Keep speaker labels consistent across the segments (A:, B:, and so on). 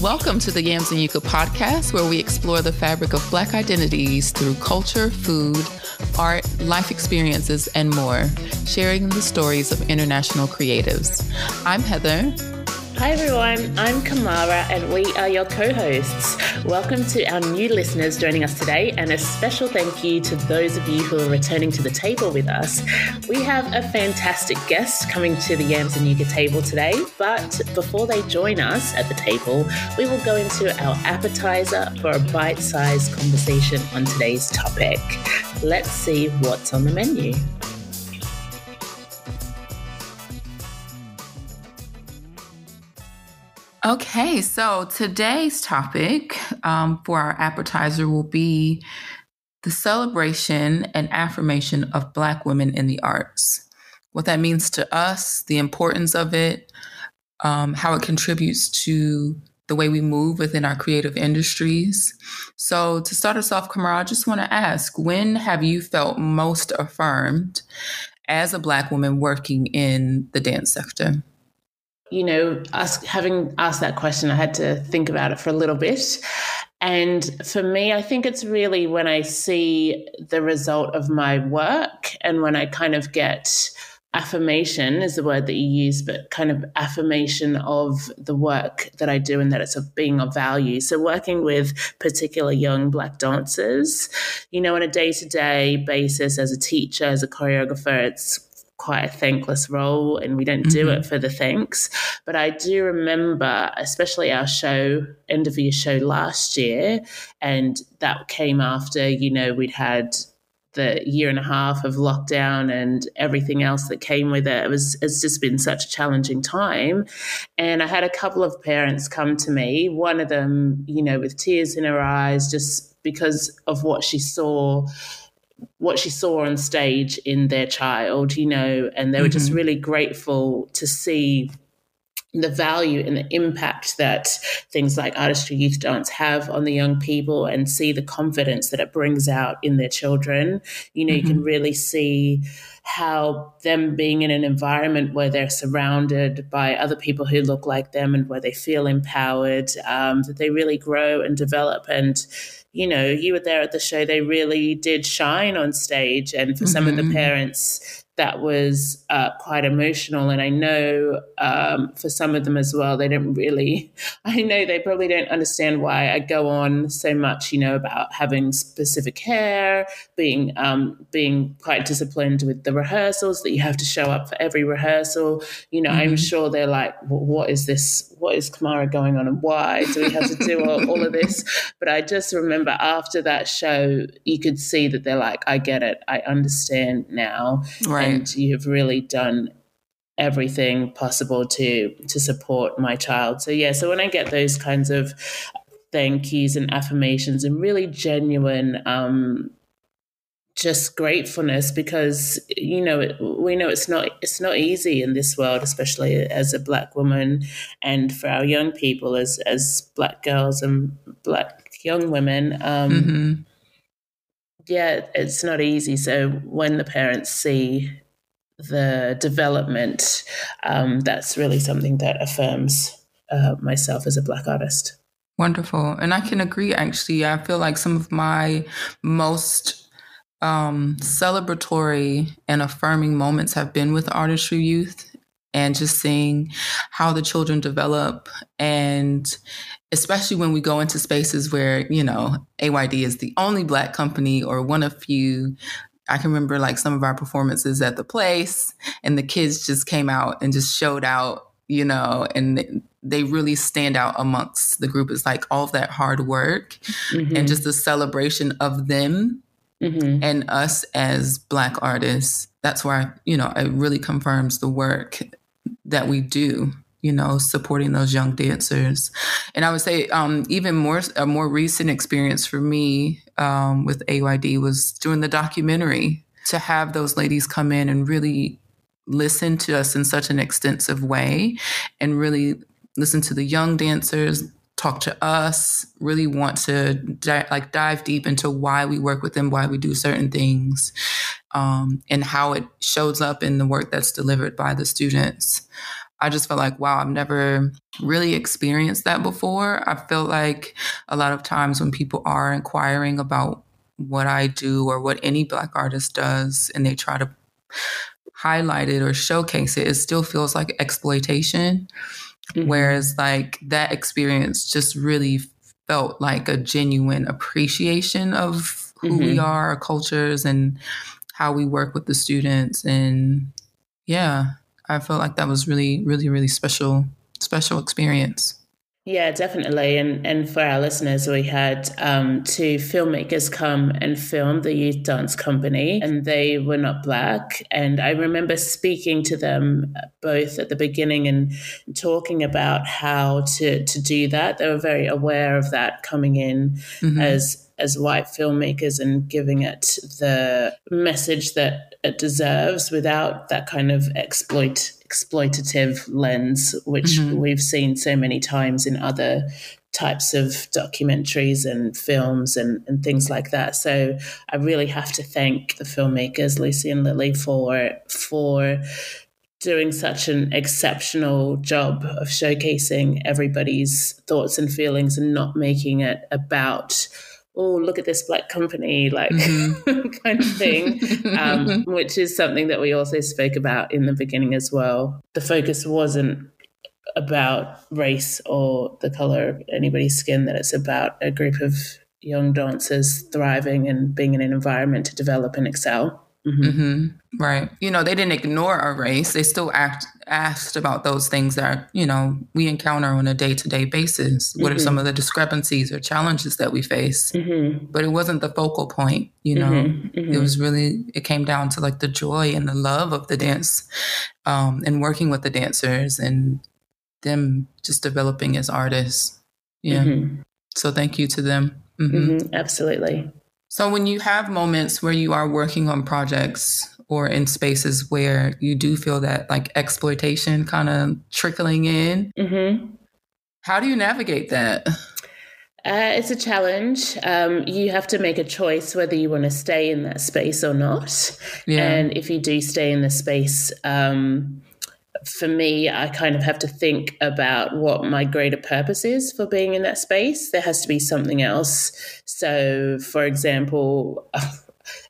A: Welcome to the Yams and Yucca podcast, where we explore the fabric of Black identities through culture, food, art, life experiences, and more, sharing the stories of international creatives. I'm Heather.
B: Hi everyone, I'm Kamara and we are your co hosts. Welcome to our new listeners joining us today, and a special thank you to those of you who are returning to the table with us. We have a fantastic guest coming to the Yams and Yucca table today, but before they join us at the table, we will go into our appetizer for a bite sized conversation on today's topic. Let's see what's on the menu.
A: Okay, so today's topic um, for our appetizer will be the celebration and affirmation of Black women in the arts. What that means to us, the importance of it, um, how it contributes to the way we move within our creative industries. So, to start us off, Kamara, I just want to ask when have you felt most affirmed as a Black woman working in the dance sector?
B: You know, having asked that question, I had to think about it for a little bit. And for me, I think it's really when I see the result of my work and when I kind of get affirmation is the word that you use, but kind of affirmation of the work that I do and that it's of being of value. So working with particular young black dancers, you know, on a day to day basis as a teacher, as a choreographer, it's quite a thankless role and we don't mm-hmm. do it mm-hmm. for the thanks. But I do remember, especially our show, end of year show last year, and that came after, you know, we'd had the year and a half of lockdown and everything else that came with it. It was it's just been such a challenging time. And I had a couple of parents come to me, one of them, you know, with tears in her eyes, just because of what she saw what she saw on stage in their child, you know, and they were mm-hmm. just really grateful to see the value and the impact that things like artistry youth dance have on the young people and see the confidence that it brings out in their children. You know, mm-hmm. you can mm-hmm. really see how them being in an environment where they're surrounded by other people who look like them and where they feel empowered, um, that they really grow and develop and you know, you were there at the show, they really did shine on stage. And for mm-hmm. some of the mm-hmm. parents, that was uh, quite emotional. And I know um, for some of them as well, they didn't really, I know they probably don't understand why I go on so much, you know, about having specific hair, being, um, being quite disciplined with the rehearsals, that you have to show up for every rehearsal. You know, mm-hmm. I'm sure they're like, well, what is this? What is Kamara going on and why do we have to do all, all of this? But I just remember after that show, you could see that they're like, I get it. I understand now.
A: Right
B: and you have really done everything possible to to support my child. So yeah, so when I get those kinds of thank yous and affirmations and really genuine um, just gratefulness because you know we know it's not it's not easy in this world especially as a black woman and for our young people as as black girls and black young women um, mm-hmm yeah, it's not easy. So when the parents see the development, um, that's really something that affirms uh, myself as a Black artist.
A: Wonderful. And I can agree, actually. I feel like some of my most um, celebratory and affirming moments have been with Artistry Youth and just seeing how the children develop and especially when we go into spaces where you know AYD is the only black company or one of few I can remember like some of our performances at the place and the kids just came out and just showed out, you know, and they really stand out amongst the group. It's like all of that hard work mm-hmm. and just the celebration of them mm-hmm. and us as Black artists. That's where, I, you know, it really confirms the work that we do you know, supporting those young dancers. And I would say um, even more a more recent experience for me um, with AYD was doing the documentary to have those ladies come in and really listen to us in such an extensive way and really listen to the young dancers talk to us really want to di- like dive deep into why we work with them why we do certain things um, and how it shows up in the work that's delivered by the students I just felt like, wow, I've never really experienced that before. I feel like a lot of times when people are inquiring about what I do or what any Black artist does, and they try to highlight it or showcase it, it still feels like exploitation. Mm-hmm. Whereas, like, that experience just really felt like a genuine appreciation of who mm-hmm. we are, our cultures, and how we work with the students. And yeah, I felt like that was really, really, really special, special experience.
B: Yeah, definitely. And and for our listeners, we had um, two filmmakers come and film the youth dance company, and they were not black. And I remember speaking to them both at the beginning and talking about how to to do that. They were very aware of that coming in mm-hmm. as as white filmmakers and giving it the message that it deserves without that kind of exploit exploitative lens, which mm-hmm. we've seen so many times in other types of documentaries and films and, and things like that. So I really have to thank the filmmakers, Lucy and Lily, for for doing such an exceptional job of showcasing everybody's thoughts and feelings and not making it about oh, look at this black company, like mm-hmm. kind of thing, um, which is something that we also spoke about in the beginning as well. The focus wasn't about race or the color of anybody's skin, that it's about a group of young dancers thriving and being in an environment to develop and excel.
A: Mm-hmm. Mm-hmm. Right. You know, they didn't ignore our race. They still act, asked about those things that, you know, we encounter on a day to day basis. What mm-hmm. are some of the discrepancies or challenges that we face? Mm-hmm. But it wasn't the focal point, you know. Mm-hmm. Mm-hmm. It was really, it came down to like the joy and the love of the dance um, and working with the dancers and them just developing as artists. Yeah. So thank you to them.
B: Absolutely.
A: So, when you have moments where you are working on projects or in spaces where you do feel that like exploitation kind of trickling in, mm-hmm. how do you navigate that?
B: Uh, it's a challenge. Um, you have to make a choice whether you want to stay in that space or not. Yeah. And if you do stay in the space, um, for me, I kind of have to think about what my greater purpose is for being in that space. There has to be something else. So, for example,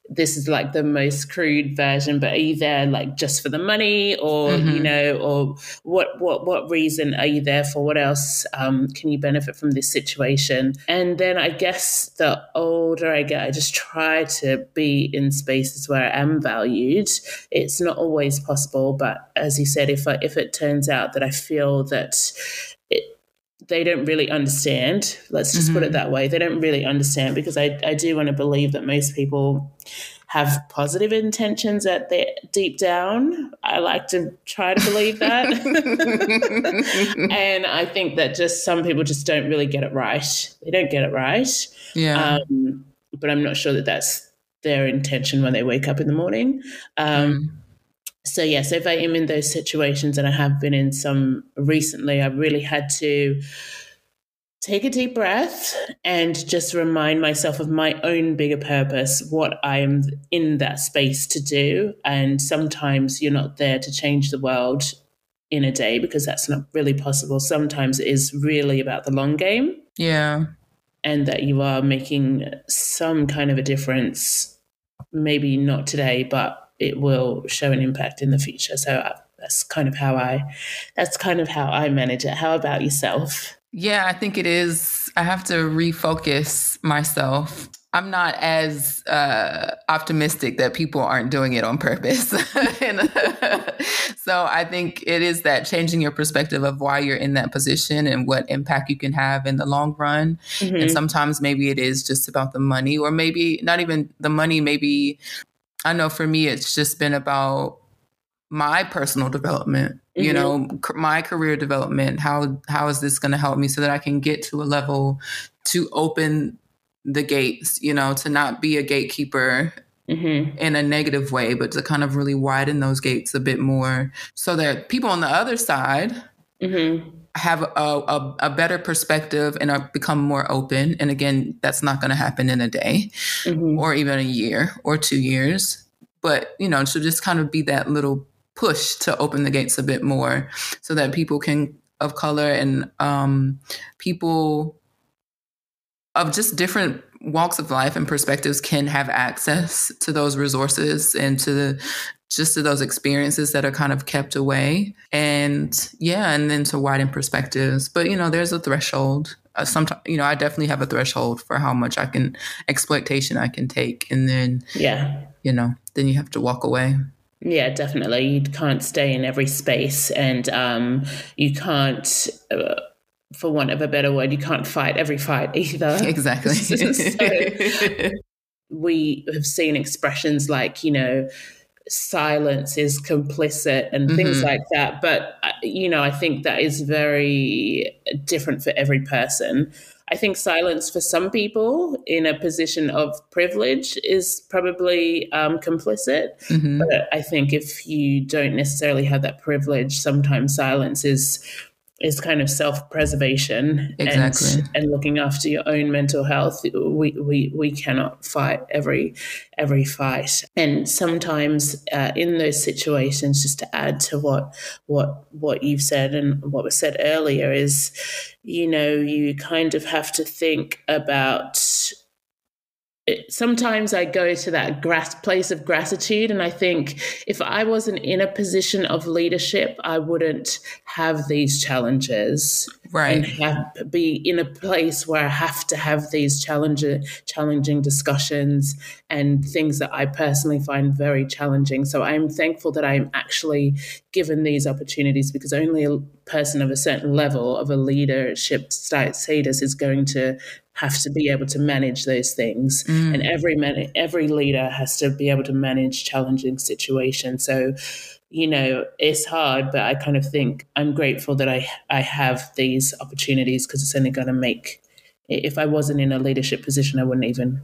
B: this is like the most crude version, but are you there like just for the money or, mm-hmm. you know, or what, what, what reason are you there for? What else um, can you benefit from this situation? And then I guess the older I get, I just try to be in spaces where I am valued. It's not always possible, but as you said, if I, if it turns out that I feel that they don't really understand. Let's just mm-hmm. put it mm-hmm. that way. They don't really understand because I, I do want to believe that most people have positive intentions at their deep down. I like to try to believe that. and I think that just some people just don't really get it right. They don't get it right.
A: Yeah. Um,
B: but I'm not sure that that's their intention when they wake up in the morning. Um, mm so yeah, so if I am in those situations, and I have been in some recently, I really had to take a deep breath and just remind myself of my own bigger purpose, what I'm in that space to do. And sometimes you're not there to change the world in a day because that's not really possible. Sometimes it is really about the long game.
A: Yeah.
B: And that you are making some kind of a difference, maybe not today, but it will show an impact in the future. So uh, that's kind of how I that's kind of how I manage it. How about yourself?
A: Yeah, I think it is. I have to refocus myself. I'm not as uh, optimistic that people aren't doing it on purpose. and, so I think it is that changing your perspective of why you're in that position and what impact you can have in the long run. Mm-hmm. And sometimes maybe it is just about the money, or maybe not even the money, maybe I know for me, it's just been about my personal development mm-hmm. you know my career development how how is this going to help me so that i can get to a level to open the gates you know to not be a gatekeeper mm-hmm. in a negative way but to kind of really widen those gates a bit more so that people on the other side mm-hmm. Have a, a, a, better perspective and are become more open and again that's not going to happen in a day mm-hmm. or even a year or two years but you know to just kind of be that little push to open the gates a bit more so that people can of color and um, people of just different walks of life and perspectives can have access to those resources and to the just to those experiences that are kind of kept away. And yeah and then to widen perspectives. But you know there's a threshold. Uh, sometimes you know i definitely have a threshold for how much i can exploitation i can take. And then
B: yeah.
A: you know then you have to walk away.
B: Yeah, definitely. You can't stay in every space, and um, you can't, uh, for want of a better word, you can't fight every fight either.
A: Exactly. so
B: we have seen expressions like, you know, silence is complicit and mm-hmm. things like that. But, uh, you know, I think that is very different for every person. I think silence for some people in a position of privilege is probably um, complicit. Mm-hmm. But I think if you don't necessarily have that privilege, sometimes silence is is kind of self-preservation exactly. and, and looking after your own mental health we, we we cannot fight every every fight and sometimes uh, in those situations just to add to what what what you've said and what was said earlier is you know you kind of have to think about sometimes I go to that grass place of gratitude, and I think if I wasn't in a position of leadership, I wouldn't have these challenges,
A: right?
B: And have, be in a place where I have to have these challenging, challenging discussions and things that I personally find very challenging. So I'm thankful that I'm actually given these opportunities because only a person of a certain level of a leadership status is going to have to be able to manage those things mm. and every man- every leader has to be able to manage challenging situations so you know it's hard but i kind of think i'm grateful that i i have these opportunities because it's only going to make if i wasn't in a leadership position i wouldn't even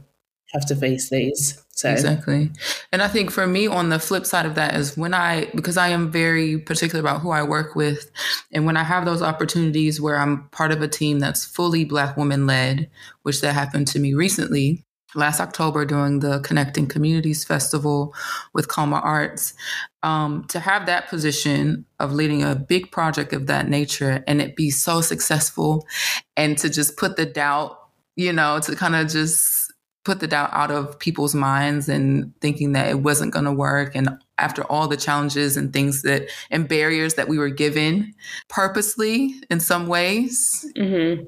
B: have to face these. So
A: exactly. And I think for me on the flip side of that is when I because I am very particular about who I work with and when I have those opportunities where I'm part of a team that's fully black woman led, which that happened to me recently last October during the Connecting Communities Festival with Coma Arts, um, to have that position of leading a big project of that nature and it be so successful and to just put the doubt, you know, to kind of just put the doubt out of people's minds and thinking that it wasn't going to work. And after all the challenges and things that and barriers that we were given purposely in some ways mm-hmm.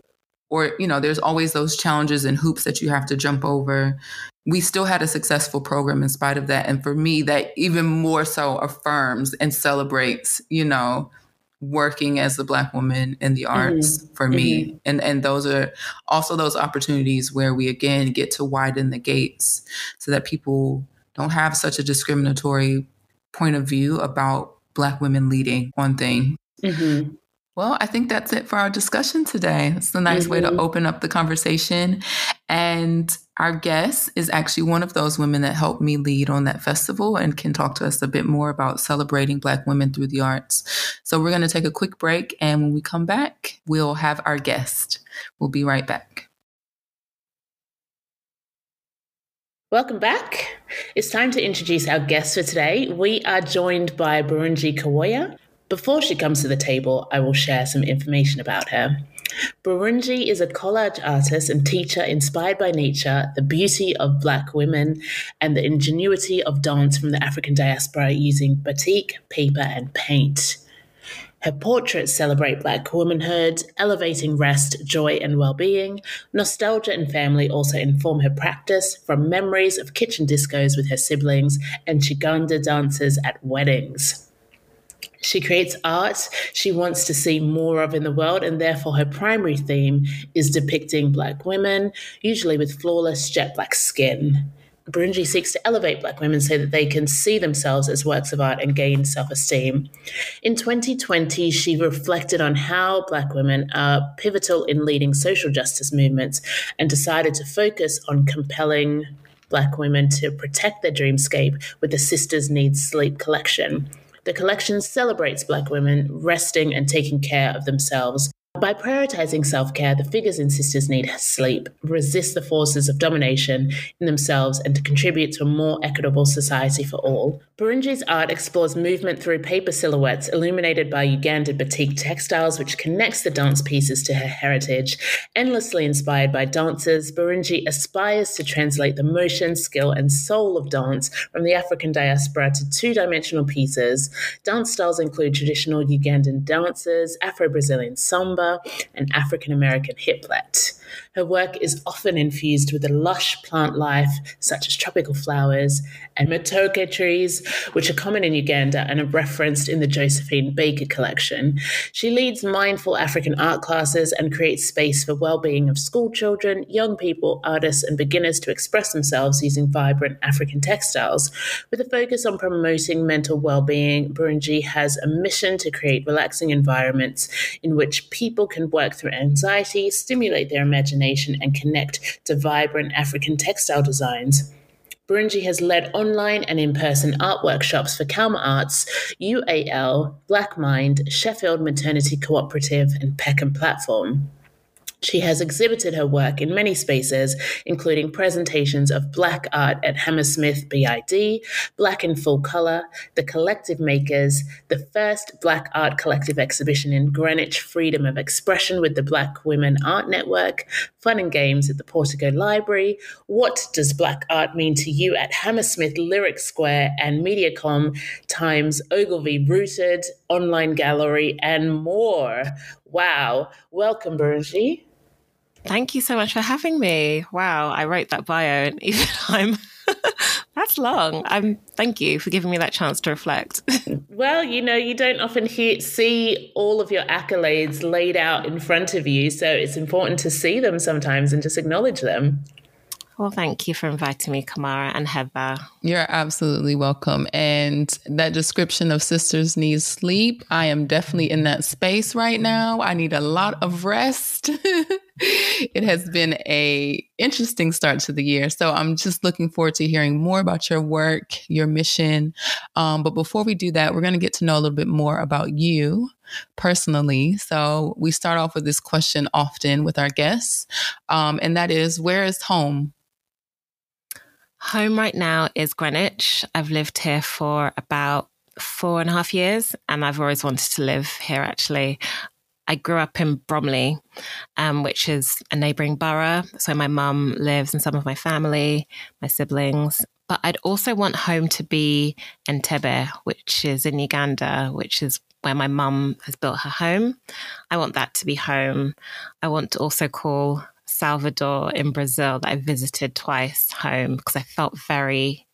A: or you know there's always those challenges and hoops that you have to jump over. We still had a successful program in spite of that. And for me that even more so affirms and celebrates you know working as a black woman in the mm-hmm. arts mm-hmm. for me mm-hmm. and and those are also those opportunities where we again get to widen the gates so that people don't have such a discriminatory point of view about black women leading on thing mm-hmm. Well, I think that's it for our discussion today. It's a nice way to mm-hmm. open up the conversation. And our guest is actually one of those women that helped me lead on that festival and can talk to us a bit more about celebrating Black women through the arts. So we're going to take a quick break. And when we come back, we'll have our guest. We'll be right back.
B: Welcome back. It's time to introduce our guest for today. We are joined by Burunji Kawoya. Before she comes to the table, I will share some information about her. Burunji is a collage artist and teacher inspired by nature, the beauty of Black women, and the ingenuity of dance from the African diaspora using batik, paper, and paint. Her portraits celebrate Black womanhood, elevating rest, joy, and well being. Nostalgia and family also inform her practice, from memories of kitchen discos with her siblings and Kiganda dances at weddings. She creates art she wants to see more of in the world, and therefore her primary theme is depicting Black women, usually with flawless jet black skin. Burunji seeks to elevate Black women so that they can see themselves as works of art and gain self esteem. In 2020, she reflected on how Black women are pivotal in leading social justice movements and decided to focus on compelling Black women to protect their dreamscape with the Sisters Need Sleep collection. The collection celebrates Black women resting and taking care of themselves. By prioritizing self care, the figures in Sisters Need Sleep resist the forces of domination in themselves and to contribute to a more equitable society for all. Burunji's art explores movement through paper silhouettes illuminated by Ugandan batik textiles, which connects the dance pieces to her heritage. Endlessly inspired by dancers, Burunji aspires to translate the motion, skill, and soul of dance from the African diaspora to two dimensional pieces. Dance styles include traditional Ugandan dances, Afro Brazilian samba, and African American hiplet. Her work is often infused with the lush plant life, such as tropical flowers and matoke trees, which are common in Uganda and are referenced in the Josephine Baker collection. She leads mindful African art classes and creates space for well-being of school children, young people, artists, and beginners to express themselves using vibrant African textiles. With a focus on promoting mental well-being, Burunji has a mission to create relaxing environments in which people can work through anxiety, stimulate their imagination, and connect to vibrant African textile designs. Burunji has led online and in person art workshops for Calma Arts, UAL, Black Mind, Sheffield Maternity Cooperative, and Peckham Platform. She has mm-hmm. exhibited her work in many spaces, including presentations of Black art at Hammersmith BID, Black in Full Colour, The Collective Makers, the first Black art collective exhibition in Greenwich Freedom of Expression with the Black Women Art Network, Fun and Games at the Portico Library, What Does Black Art Mean to You at Hammersmith Lyric Square and Mediacom times Ogilvy Rooted, Online Gallery, and more. Wow. Welcome, Burunji.
C: Thank you so much for having me. Wow, I wrote that bio and even I'm that's long. I'm thank you for giving me that chance to reflect.
B: well, you know, you don't often hear, see all of your accolades laid out in front of you, so it's important to see them sometimes and just acknowledge them.
C: Well, thank you for inviting me, Kamara and Heather.
A: You're absolutely welcome. And that description of sisters need sleep, I am definitely in that space right now. I need a lot of rest. it has been a interesting start to the year. So I'm just looking forward to hearing more about your work, your mission. Um, but before we do that, we're going to get to know a little bit more about you personally. So we start off with this question often with our guests, um, and that is, where is home?
C: Home right now is Greenwich. I've lived here for about four and a half years, and I've always wanted to live here actually. I grew up in Bromley, um, which is a neighbouring borough. So my mum lives and some of my family, my siblings. But I'd also want home to be Entebbe, which is in Uganda, which is where my mum has built her home. I want that to be home. I want to also call Salvador in Brazil that I visited twice home because I felt very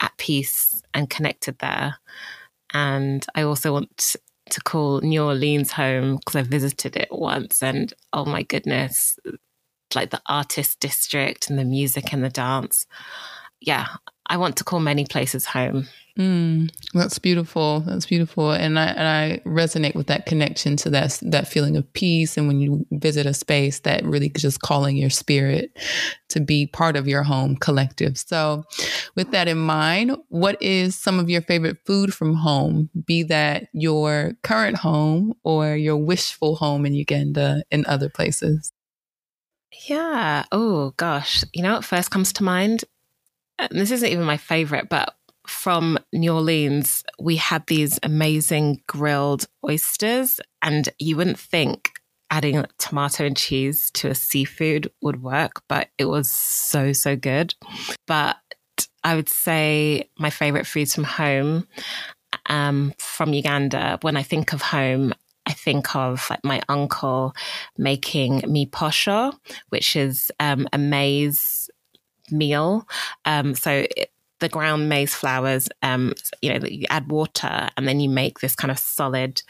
C: at peace and connected there. And I also want to call New Orleans home because I visited it once and oh my goodness, like the artist district and the music and the dance. Yeah, I want to call many places home.
A: Mm, that's beautiful. That's beautiful, and I and I resonate with that connection to that that feeling of peace. And when you visit a space, that really just calling your spirit to be part of your home collective. So, with that in mind, what is some of your favorite food from home? Be that your current home or your wishful home in Uganda and other places.
C: Yeah. Oh gosh, you know what first comes to mind? And this isn't even my favorite, but from New Orleans, we had these amazing grilled oysters, and you wouldn't think adding tomato and cheese to a seafood would work, but it was so, so good. But I would say my favorite foods from home, um, from Uganda, when I think of home, I think of like my uncle making me posho, which is um, a maize meal. Um, so it, the ground maize flours, um, you know, you add water and then you make this kind of solid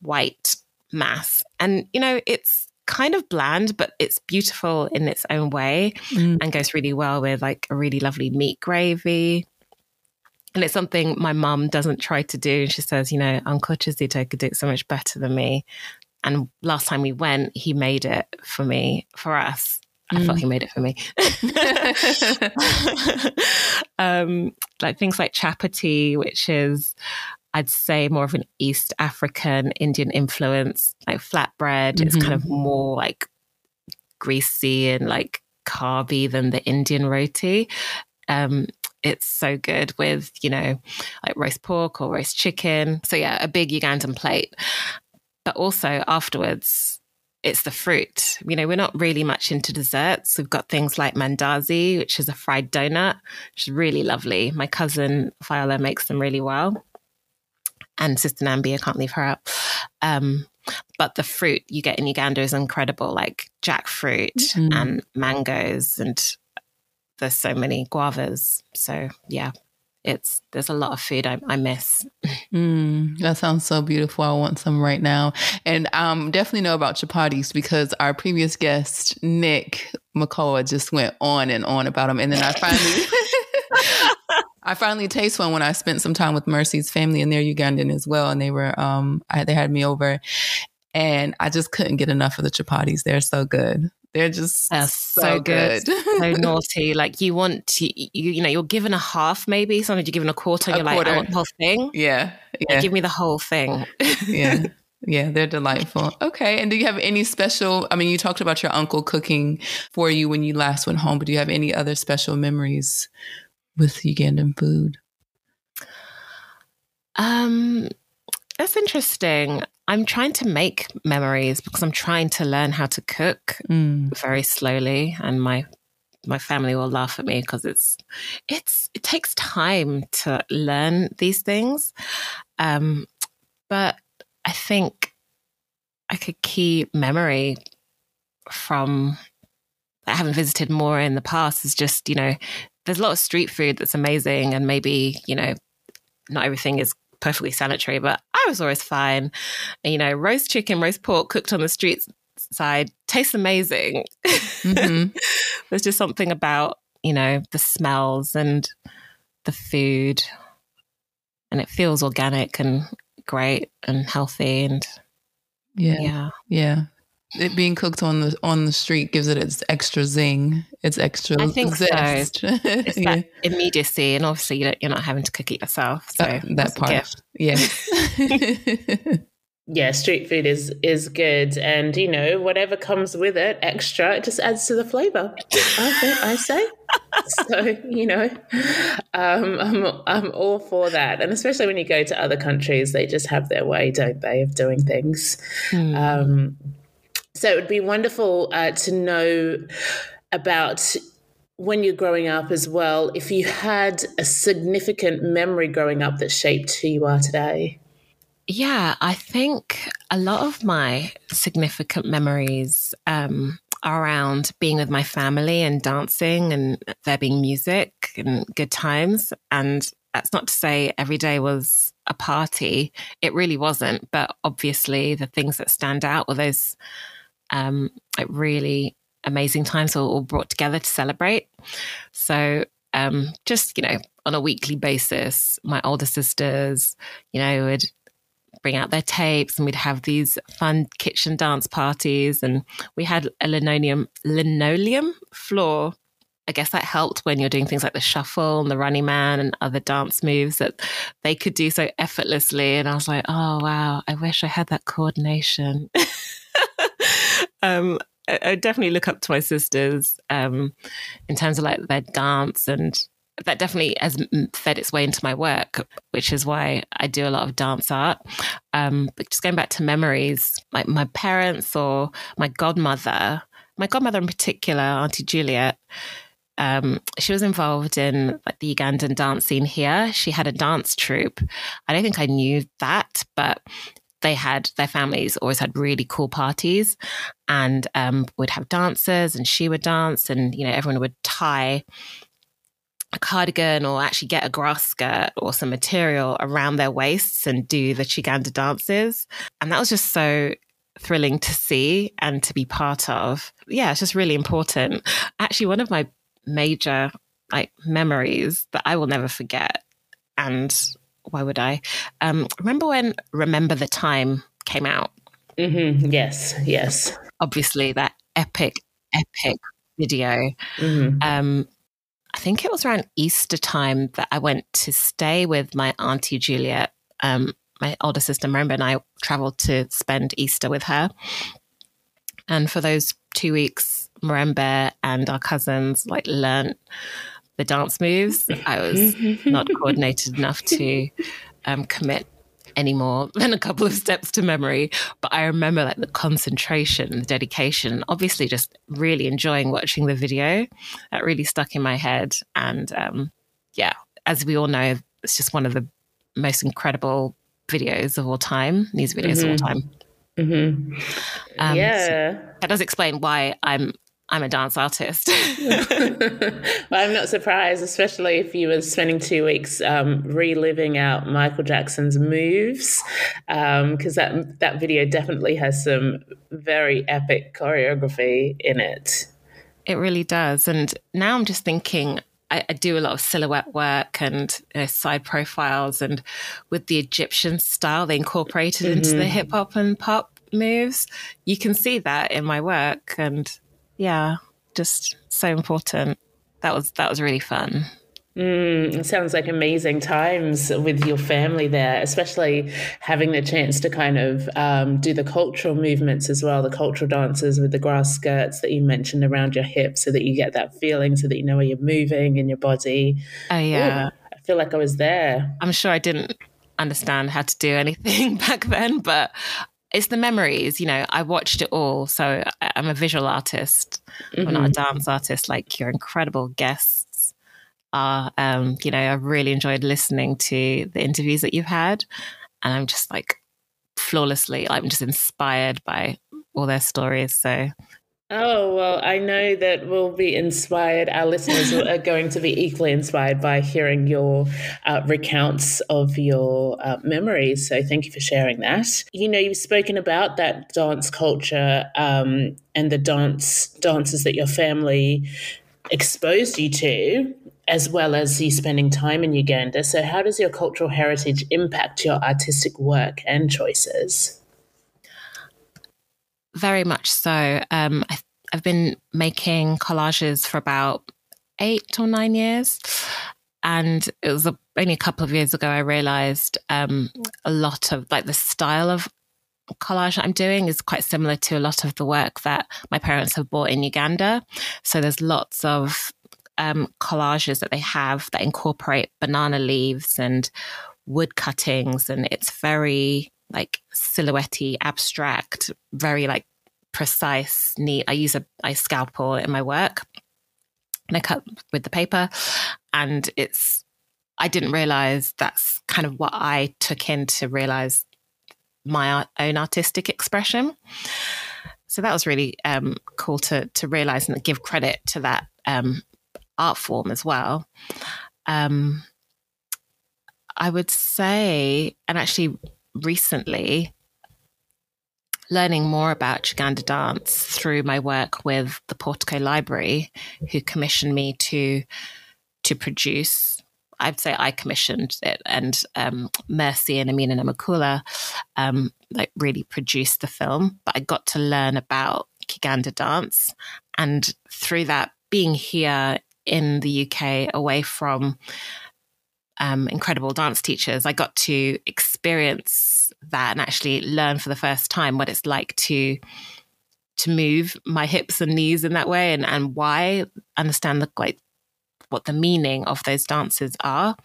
C: white mass. And, you know, it's kind of bland, but it's beautiful in its own way mm. and goes really well with like a really lovely meat gravy. And it's something my mum doesn't try to do. And she says, you know, Uncle Kizito could do it so much better than me. And last time we went, he made it for me, for us. I thought mm. he made it for me. um, like things like chapati, which is, I'd say, more of an East African Indian influence. Like flatbread mm-hmm. is kind of more like greasy and like carby than the Indian roti. Um, it's so good with, you know, like roast pork or roast chicken. So, yeah, a big Ugandan plate. But also afterwards, it's the fruit. You know, we're not really much into desserts. We've got things like mandazi, which is a fried donut, which is really lovely. My cousin Viola makes them really well. And Sister Nambi, I can't leave her out. Um, but the fruit you get in Uganda is incredible, like jackfruit mm. and mangoes, and there's so many guavas. So yeah, it's there's a lot of food I, I miss.
A: Mm, that sounds so beautiful. I want some right now, and um, definitely know about chapatis because our previous guest Nick McCullough just went on and on about them, and then I finally. I finally taste one when I spent some time with Mercy's family, and they're Ugandan as well. And they were, um, I, they had me over, and I just couldn't get enough of the chapatis. They're so good. They're just so, so good,
C: good. so naughty. Like you want to, you, you know, you're given a half, maybe sometimes you're given a quarter. And a you're quarter. like, I want the whole thing.
A: Yeah, yeah.
C: give me the whole thing.
A: yeah. Yeah, they're delightful. Okay. And do you have any special? I mean, you talked about your uncle cooking for you when you last went home, but do you have any other special memories with Ugandan food?
C: Um, that's interesting. I'm trying to make memories because I'm trying to learn how to cook mm. very slowly, and my my family will laugh at me because it's it's it takes time to learn these things. Um, but I think like a key memory from I haven't visited more in the past is just you know there's a lot of street food that's amazing, and maybe you know not everything is perfectly sanitary, but I was always fine. And, you know, roast chicken, roast pork cooked on the street side tastes amazing. Mm-hmm. There's just something about, you know, the smells and the food. And it feels organic and great and healthy and
A: yeah. Yeah. Yeah it being cooked on the on the street gives it its extra zing, its extra I think zest.
C: So. It's yeah. that immediacy, and obviously you are not having to cook it yourself. So
A: that, that part, yeah.
B: yeah, street food is is good, and you know whatever comes with it, extra, it just adds to the flavor. I think I say. so you know, um, I'm I'm all for that, and especially when you go to other countries, they just have their way, don't they, of doing things. Hmm. Um, so it would be wonderful uh, to know about when you're growing up as well, if you had a significant memory growing up that shaped who you are today.
C: Yeah, I think a lot of my significant memories um, around being with my family and dancing and there being music and good times. And that's not to say every day was a party. It really wasn't. But obviously, the things that stand out were those um, really amazing times all brought together to celebrate. So um, just you know on a weekly basis, my older sisters, you know, would bring out their tapes and we'd have these fun kitchen dance parties and we had a linoleum linoleum floor I guess that helped when you're doing things like the shuffle and the running man and other dance moves that they could do so effortlessly. And I was like, oh, wow, I wish I had that coordination. um, I, I, definitely look up to my sisters um, in terms of like their dance and that definitely has fed its way into my work, which is why I do a lot of dance art. Um, but just going back to memories, like my parents or my godmother, my godmother in particular, Auntie Juliet, um, she was involved in like the Ugandan dance scene here. She had a dance troupe. I don't think I knew that, but they had their families always had really cool parties and um, would have dancers and she would dance and you know everyone would tie a cardigan or actually get a grass skirt or some material around their waists and do the Kiganda dances. And that was just so thrilling to see and to be part of. Yeah it's just really important. Actually one of my major like memories that I will never forget and why would I? Um, remember when Remember the Time came out?
B: Mm-hmm. Yes, yes.
C: Obviously, that epic, epic video. Mm-hmm. Um, I think it was around Easter time that I went to stay with my auntie Juliet. Um, my older sister Miranda and I traveled to spend Easter with her. And for those two weeks, Miranda and our cousins like learned the dance moves. I was not coordinated enough to um, commit any more than a couple of steps to memory. But I remember like the concentration, the dedication, obviously just really enjoying watching the video. That really stuck in my head. And um, yeah, as we all know, it's just one of the most incredible videos of all time, these videos mm-hmm. of all mm-hmm. time.
B: Mm-hmm. Um, yeah.
C: So that does explain why I'm I'm a dance artist.
B: well, I'm not surprised, especially if you were spending two weeks um, reliving out Michael Jackson's moves, because um, that that video definitely has some very epic choreography in it.
C: It really does, and now I'm just thinking. I, I do a lot of silhouette work and you know, side profiles, and with the Egyptian style, they incorporated mm-hmm. into the mm-hmm. hip hop and pop moves. You can see that in my work, and yeah, just so important. That was that was really fun.
B: Mm, it sounds like amazing times with your family there, especially having the chance to kind of um, do the cultural movements as well, the cultural dances with the grass skirts that you mentioned around your hips, so that you get that feeling, so that you know where you're moving in your body.
C: Oh yeah, Ooh,
B: I feel like I was there.
C: I'm sure I didn't understand how to do anything back then, but it's the memories. You know, I watched it all. So I'm a visual artist. Mm-hmm. I'm not a mm-hmm. dance artist like your incredible guests are. Um, you know, I've really enjoyed listening to the interviews that you've had. And I'm just like flawlessly, I'm just inspired by all their stories. So
B: Oh, well, I know that we'll be inspired. Our listeners are going to be equally inspired by hearing your uh, recounts of your uh, memories. So thank you for sharing that. You know, you've spoken about that dance culture um, and the dance dances that your family exposed you to, as well as you spending time in Uganda. So, how does your cultural heritage impact your artistic work and choices?
C: Very much so. Um, I've been making collages for about eight or nine years. And it was a, only a couple of years ago I realized um, a lot of like the style of collage I'm doing is quite similar to a lot of the work that my parents have bought in Uganda. So there's lots of um, collages that they have that incorporate banana leaves and wood cuttings, and it's very like silhouette abstract, very like precise, neat. I use a, a scalpel in my work and I cut with the paper. And it's, I didn't realize that's kind of what I took in to realize my own artistic expression. So that was really um, cool to to realize and give credit to that um, art form as well. Um, I would say, and actually recently, learning more about Uganda dance through my work with the Portico Library, who commissioned me to to produce. I'd say I commissioned it, and um, Mercy and Amina Namakula um, like really produced the film. But I got to learn about Kiganda dance, and through that, being here in the UK, away from um, incredible dance teachers, I got to experience that and actually learn for the first time what it's like to to move my hips and knees in that way and, and why understand the like what the meaning of those dances are.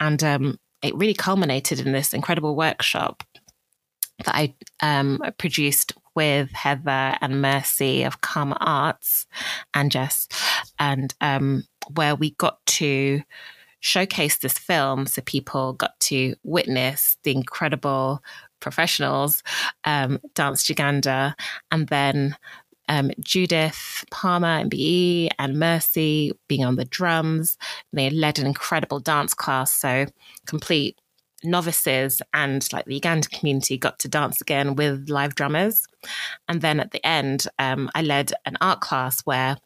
C: And um, it really culminated in this incredible workshop that I um, produced with Heather and Mercy of Karma Arts and Jess, and um, where we got to showcased this film so people got to witness the incredible professionals um, dance Uganda and then um, Judith Palmer, MBE, and Mercy being on the drums. They led an incredible dance class, so complete novices and like the Ugandan community got to dance again with live drummers. And then at the end, um, I led an art class where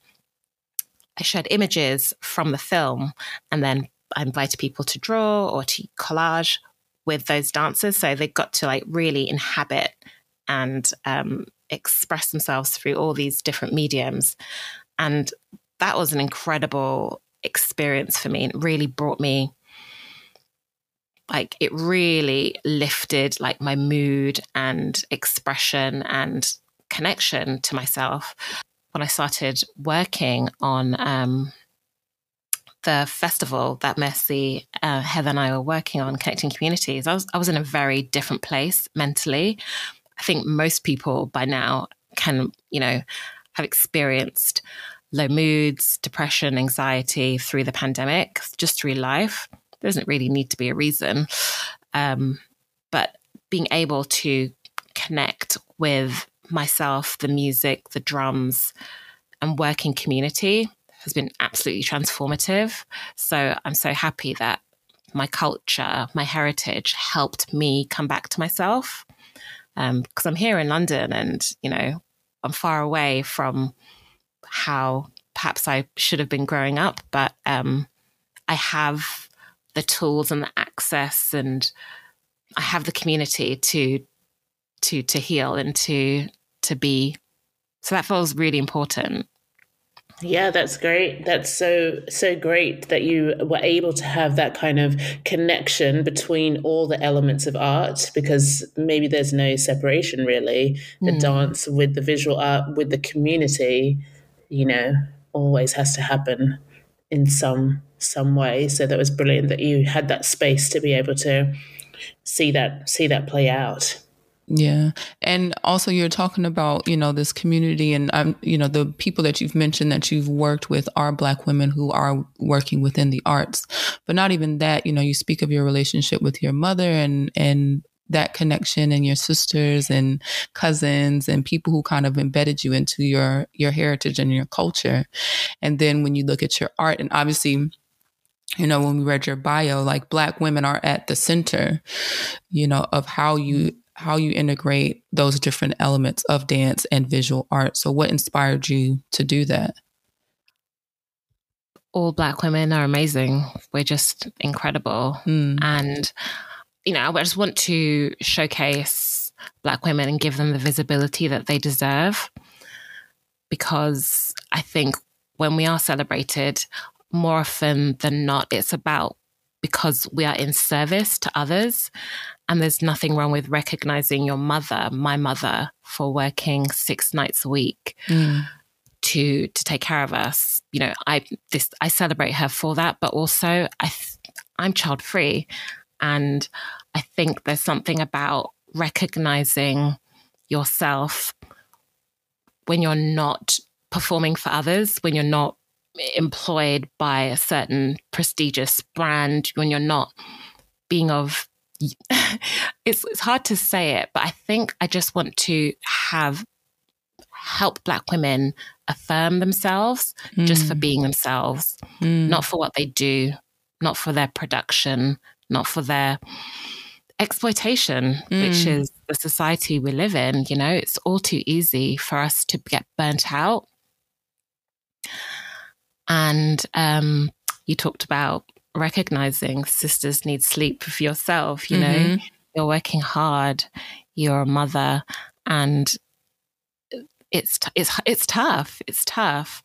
C: I shared images from the film and then I invited people to draw or to collage with those dancers. So they got to like really inhabit and um, express themselves through all these different mediums. And that was an incredible experience for me. It really brought me like it really lifted like my mood and expression and connection to myself when I started working on um, the festival that Mercy, uh, Heather, and I were working on, connecting communities, I was I was in a very different place mentally. I think most people by now can, you know, have experienced low moods, depression, anxiety through the pandemic, just through life. There doesn't really need to be a reason. Um, but being able to connect with myself, the music, the drums, and working community has been absolutely transformative. So I'm so happy that my culture, my heritage helped me come back to myself. Because um, I'm here in London and, you know, I'm far away from how perhaps I should have been growing up, but um, I have the tools and the access and I have the community to to to heal and to to be so that feels really important
B: yeah, that's great. That's so so great that you were able to have that kind of connection between all the elements of art because maybe there's no separation really. The mm. dance with the visual art with the community, you know, always has to happen in some some way. So that was brilliant that you had that space to be able to see that see that play out.
A: Yeah. And also you're talking about, you know, this community and um, you know, the people that you've mentioned that you've worked with are black women who are working within the arts. But not even that, you know, you speak of your relationship with your mother and and that connection and your sisters and cousins and people who kind of embedded you into your your heritage and your culture. And then when you look at your art and obviously you know, when we read your bio, like black women are at the center, you know, of how you how you integrate those different elements of dance and visual art. So, what inspired you to do that?
C: All Black women are amazing. We're just incredible. Mm. And, you know, I just want to showcase Black women and give them the visibility that they deserve. Because I think when we are celebrated, more often than not, it's about because we are in service to others. And there's nothing wrong with recognizing your mother, my mother, for working six nights a week. Mm. To, to take care of us, you know, I this I celebrate her for that, but also I I'm child free, and I think there's something about recognizing yourself when you're not performing for others, when you're not employed by a certain prestigious brand, when you're not being of it's it's hard to say it, but I think I just want to have help black women affirm themselves mm. just for mm. being themselves, mm. not for what they do, not for their production, not for their exploitation, mm. which is the society we live in. You know, it's all too easy for us to get burnt out. And um, you talked about recognizing sisters need sleep for yourself. You mm-hmm. know, you're working hard, you're a mother, and it's it's it's tough. It's tough,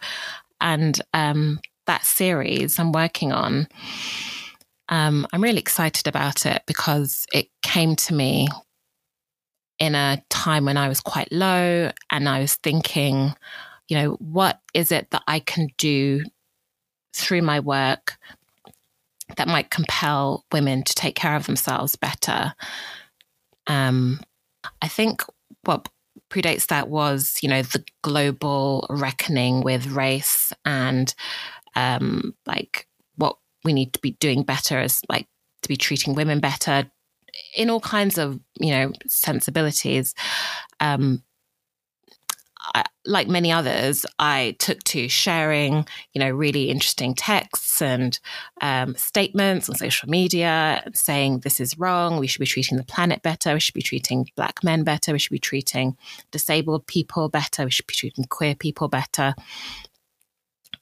C: and um, that series I'm working on. Um, I'm really excited about it because it came to me in a time when I was quite low and I was thinking, you know, what is it that I can do through my work that might compel women to take care of themselves better. Um, I think what predates that was, you know, the global reckoning with race and um, like what we need to be doing better as like to be treating women better in all kinds of you know sensibilities. Um, I, like many others, I took to sharing, you know, really interesting texts and um, statements on social media saying this is wrong. We should be treating the planet better. We should be treating black men better. We should be treating disabled people better. We should be treating queer people better.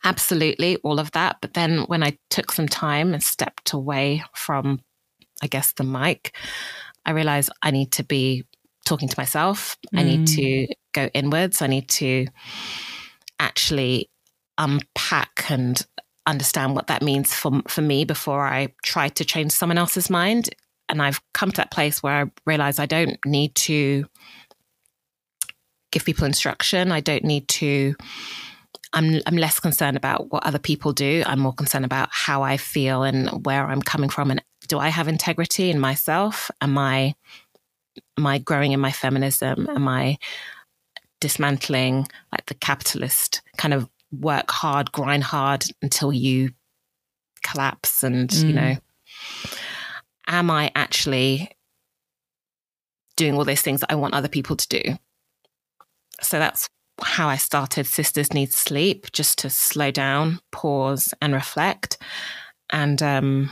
C: Absolutely, all of that. But then when I took some time and stepped away from, I guess, the mic, I realized I need to be talking to myself. Mm. I need to mm. Go inwards. I need to actually unpack and understand what that means for for me before I try to change someone else's mind. And I've come to that place where I realize I don't need to give people instruction. I don't need to I'm I'm less concerned about what other people do. I'm more concerned about how I feel and where I'm coming from and do I have integrity in myself? Am I am I growing in my feminism? Am I dismantling like the capitalist kind of work hard, grind hard until you collapse and mm. you know am I actually doing all those things that I want other people to do? So that's how I started Sisters Need Sleep, just to slow down, pause, and reflect. And um,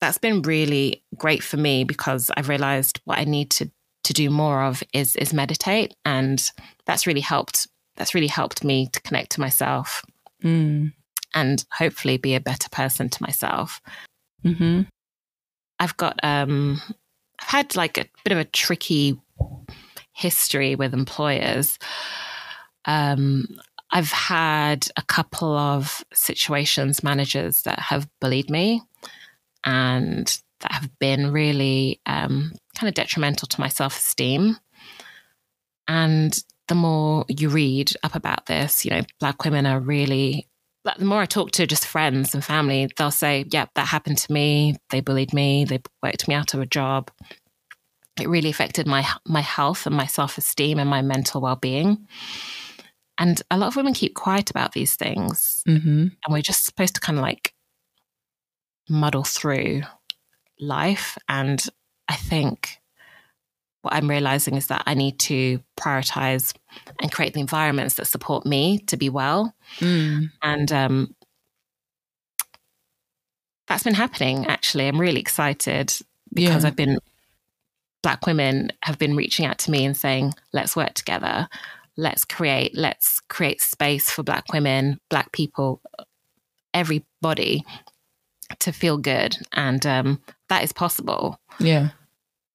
C: that's been really great for me because I've realized what I need to to do more of is is meditate, and that's really helped. That's really helped me to connect to myself, mm. and hopefully be a better person to myself. Mm-hmm. I've got um, I've had like a bit of a tricky history with employers. Um, I've had a couple of situations managers that have bullied me and that have been really um, kind of detrimental to my self esteem. And the more you read up about this, you know, Black women are really, the more I talk to just friends and family, they'll say, yep, yeah, that happened to me. They bullied me. They worked me out of a job it really affected my my health and my self esteem and my mental well being. And a lot of women keep quiet about these things, mm-hmm. and we're just supposed to kind of like muddle through life. And I think what I'm realizing is that I need to prioritize and create the environments that support me to be well. Mm. And um, that's been happening actually. I'm really excited because yeah. I've been black women have been reaching out to me and saying, let's work together. Let's create, let's create space for black women, black people, everybody to feel good. And um, that is possible.
A: Yeah.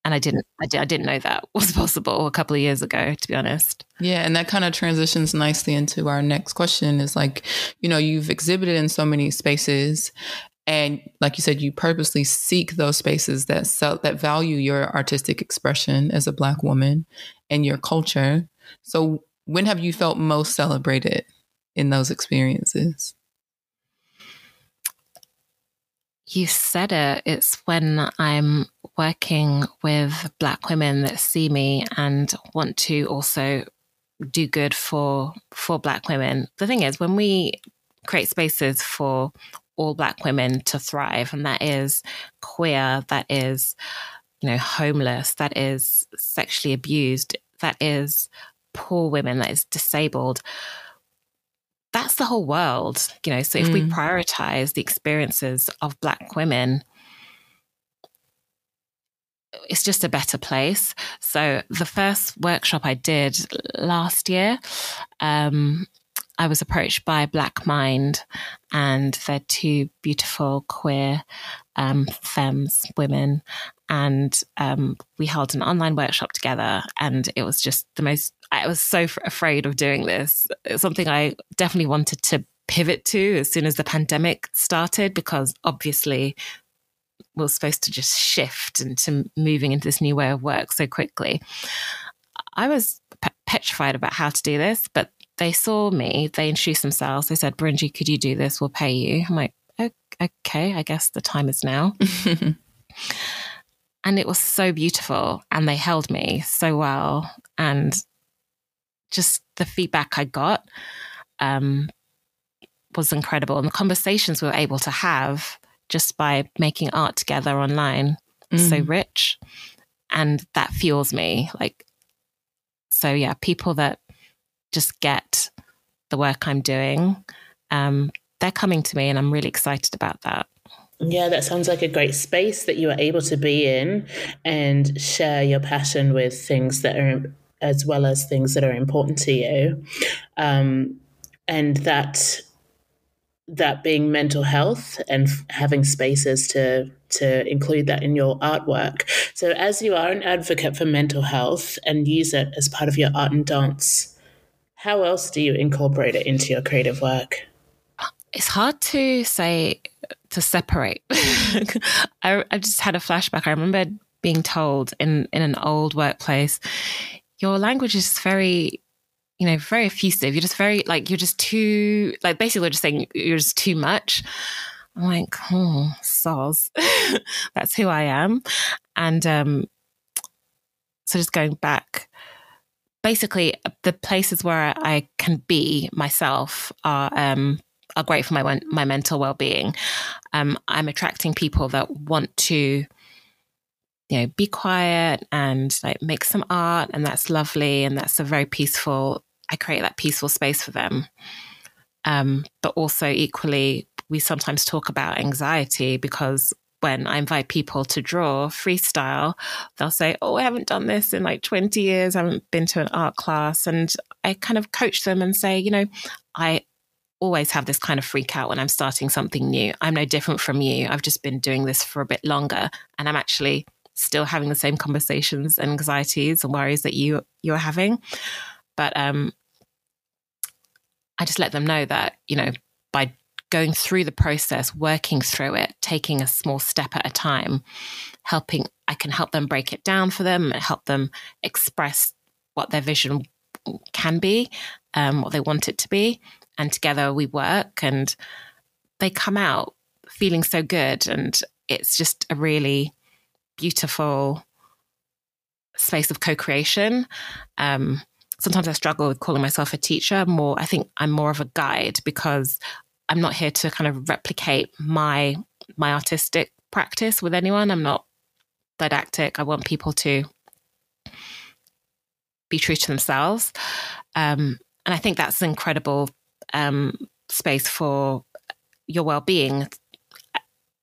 C: And I didn't, I, did, I didn't know that was possible a couple of years ago, to be honest.
A: Yeah, and that kind of transitions nicely into our next question. Is like, you know, you've exhibited in so many spaces, and like you said you purposely seek those spaces that sell, that value your artistic expression as a black woman and your culture so when have you felt most celebrated in those experiences
C: you said it it's when i'm working with black women that see me and want to also do good for for black women the thing is when we create spaces for all Black women to thrive. And that is queer, that is, you know, homeless, that is sexually abused, that is poor women, that is disabled. That's the whole world, you know. So if mm. we prioritize the experiences of Black women, it's just a better place. So the first workshop I did last year, um, I was approached by Black Mind, and they're two beautiful queer um, femmes, women, and um, we held an online workshop together. And it was just the most. I was so f- afraid of doing this. It's something I definitely wanted to pivot to as soon as the pandemic started, because obviously we we're supposed to just shift into moving into this new way of work so quickly. I was pe- petrified about how to do this, but they saw me, they introduced themselves. They said, Birungi, could you do this? We'll pay you. I'm like, okay, I guess the time is now. and it was so beautiful. And they held me so well. And just the feedback I got um, was incredible. And the conversations we were able to have just by making art together online mm. so rich. And that fuels me. Like, so yeah, people that just get the work I'm doing, um, they're coming to me, and I'm really excited about that.
B: Yeah, that sounds like a great space that you are able to be in and share your passion with things that are, as well as things that are important to you. Um, and that that being mental health and f- having spaces to to include that in your artwork. So as you are an advocate for mental health and use it as part of your art and dance how else do you incorporate it into your creative work?
C: It's hard to say to separate. I, I just had a flashback. I remember being told in, in an old workplace, your language is very you know, very effusive. You're just very like you're just too like basically we're just saying you're just too much. I'm like, oh, soz. That's who I am. And um so just going back, basically the places where I can be myself are um are great for my my mental well being. Um, I'm attracting people that want to you know be quiet and like make some art and that's lovely and that's a very peaceful I create that peaceful space for them. Um, but also, equally, we sometimes talk about anxiety because when I invite people to draw freestyle, they'll say, Oh, I haven't done this in like 20 years. I haven't been to an art class. And I kind of coach them and say, You know, I always have this kind of freak out when I'm starting something new. I'm no different from you. I've just been doing this for a bit longer and I'm actually still having the same conversations and anxieties and worries that you you're having. But um, I just let them know that, you know, by going through the process, working through it, taking a small step at a time, helping, I can help them break it down for them, and help them express what their vision can be, um, what they want it to be. And together we work and they come out feeling so good. And it's just a really beautiful space of co creation. Um, sometimes I struggle with calling myself a teacher. More, I think I'm more of a guide because I'm not here to kind of replicate my my artistic practice with anyone. I'm not didactic. I want people to be true to themselves, um, and I think that's an incredible um, space for your well-being.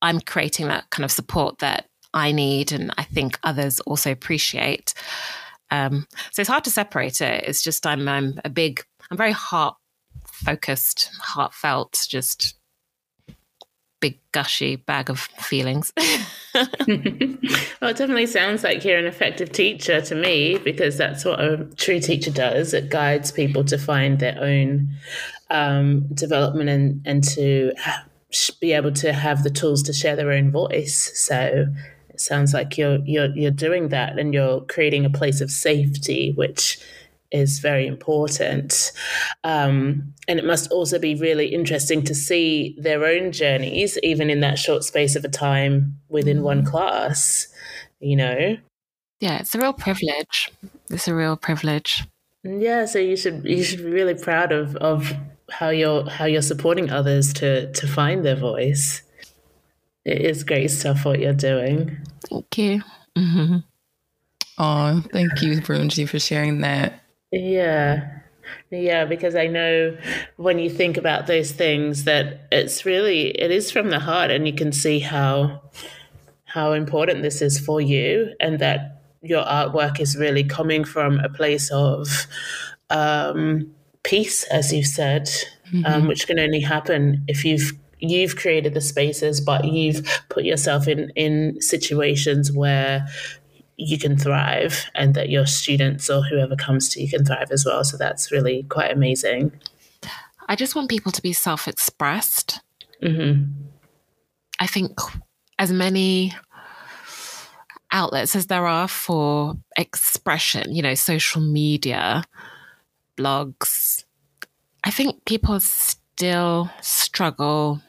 C: I'm creating that kind of support that I need, and I think others also appreciate. Um, so it's hard to separate it. It's just I'm I'm a big I'm very heart focused, heartfelt, just big gushy bag of feelings.
B: well, it definitely sounds like you're an effective teacher to me because that's what a true teacher does. It guides people to find their own um, development and and to be able to have the tools to share their own voice. So it sounds like you're you're you're doing that and you're creating a place of safety, which is very important. Um, and it must also be really interesting to see their own journeys, even in that short space of a time within one mm. class, you know?
C: Yeah, it's a real privilege. It's a real privilege.
B: Yeah, so you should you should be really proud of of how you're how you're supporting others to to find their voice it is great stuff what you're doing.
C: Thank you. Mm-hmm.
A: Oh, thank you, Birungi, for sharing that.
B: Yeah. Yeah, because I know when you think about those things that it's really it is from the heart and you can see how how important this is for you and that your artwork is really coming from a place of um, peace, as you said, um, mm-hmm. um, which can only happen if you've you've created the spaces, but you've put yourself in in situations where you can thrive and that your students or whoever comes to you can thrive as well. So that's really quite amazing.
C: I just want people to be self expressed. Mm-hmm. I think as many outlets as there are for expression, you know, social media, blogs, I think people still struggle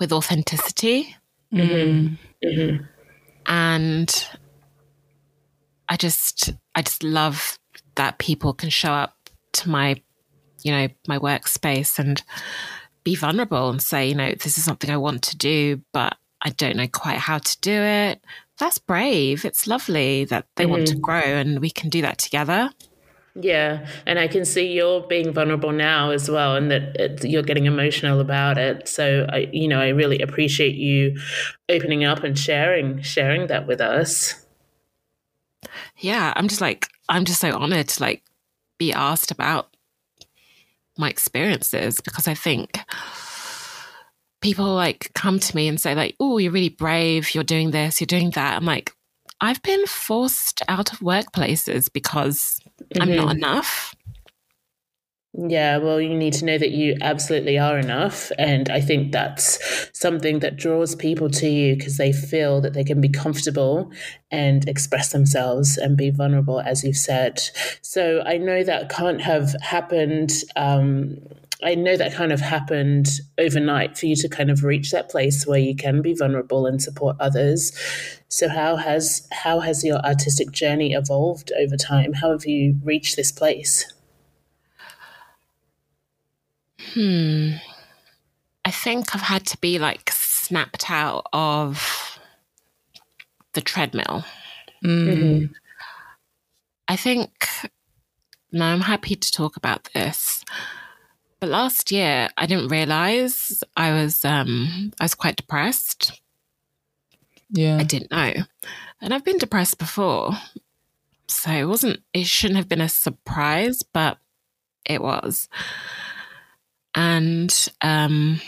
C: with authenticity. Mm-hmm. Mm-hmm. And I just, I just love that people can show up to my, you know, my workspace and be vulnerable and say, you know, this is something I want to do, but I don't know quite how to do it. That's brave. It's lovely that they mm-hmm. want to mm-hmm. grow and we can do that together.
B: Yeah, and I can see you're being vulnerable now as well, and that it, you're getting emotional about it. So, I, you know, I really appreciate you opening up and sharing sharing that with us.
C: Yeah, I'm just like I'm just so honored to like be asked about my experiences because I think people like come to me and say like, "Oh, you're really brave. You're doing this. You're doing that." I'm like, I've been forced out of workplaces because mm-hmm. I'm not mm-hmm. enough.
B: Yeah, well, you need to know that you absolutely are enough. And I think that's something that draws people to you because they feel that they can be comfortable and express themselves and be vulnerable, as you've said. So I know that can't have happened. Um, I know that kind of happened overnight for you to kind of reach that place where you can be vulnerable and support others. So how has how has your artistic journey evolved over time? How have you reached this place?
C: Hmm. I think I've had to be like snapped out of the treadmill. Mm-hmm. I think, now I'm happy to talk about this. But last year, I didn't realize I was um, I was quite depressed.
A: Yeah,
C: I didn't know, and I've been depressed before, so it wasn't. It shouldn't have been a surprise, but it was and um,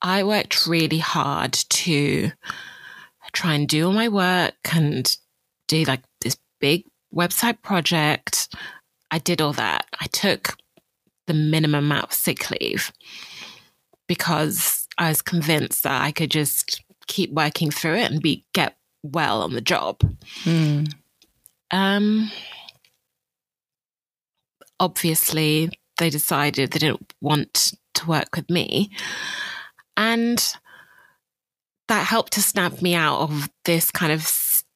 C: I worked really hard to try and do all my work and do like this big website project. I did all that. I took the minimum amount of sick leave because I was convinced that I could just keep working through it and be get well on the job. Mm. Um, obviously they decided they didn't want to work with me. And that helped to snap me out of this kind of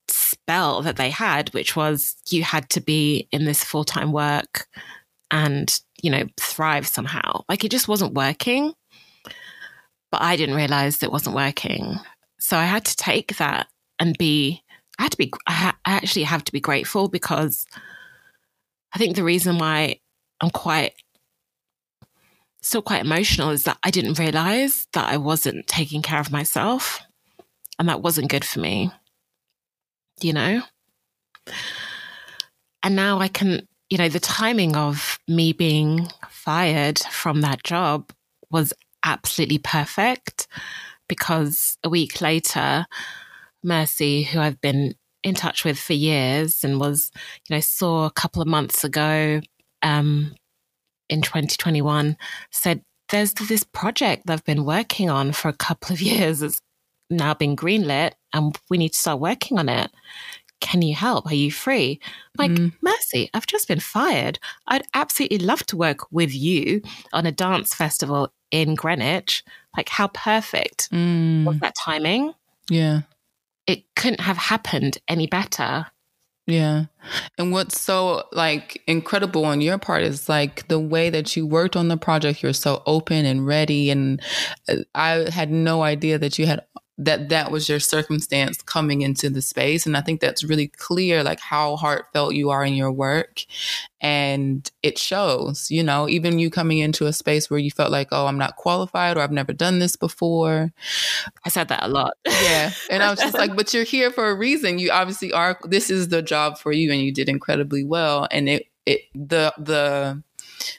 C: spell that they had, which was you had to be in this full time work and, you know, thrive somehow. Like it just wasn't working. But I didn't realize it wasn't working. So I had to take that and be, I had to be, I, ha- I actually have to be grateful because I think the reason why I'm quite still quite emotional is that I didn't realize that I wasn't taking care of myself and that wasn't good for me. You know? And now I can, you know, the timing of me being fired from that job was absolutely perfect because a week later, Mercy, who I've been in touch with for years and was, you know, saw a couple of months ago um, in 2021 said, There's this project that I've been working on for a couple of years. It's now been greenlit and we need to start working on it. Can you help? Are you free? I'm like, mm. Mercy, I've just been fired. I'd absolutely love to work with you on a dance festival in Greenwich. Like, how perfect mm. was that timing?
A: Yeah
C: it couldn't have happened any better.
A: Yeah. And what's so like incredible on your part is like the way that you worked on the project. You're so open and ready. And uh, I had no idea that you had that that was your circumstance coming into the space. And i think that's really clear like how heartfelt you are in your work. And it shows you know even you coming into a space where you felt like oh i'm not qualified or i've never done this before.
C: I said that a lot.
A: Yeah. And i was just like but you're here for a reason. You obviously are this is the job for you and you did incredibly well. And it it the the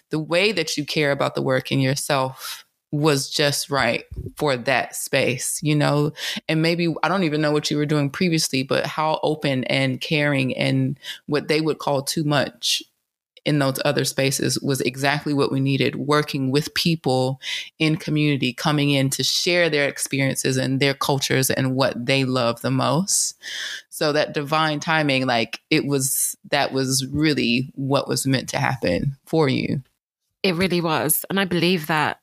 A: the way that you care about the work in yourself was just right for that space, you know? And maybe I don't even know what you were doing previously, but how open and caring and what they would call too much in those other spaces was exactly what we needed working with people in community coming in to share their experiences and their cultures and what they love the most. So that divine timing like it was that was really what was meant to happen for you.
C: It really was. And i believe that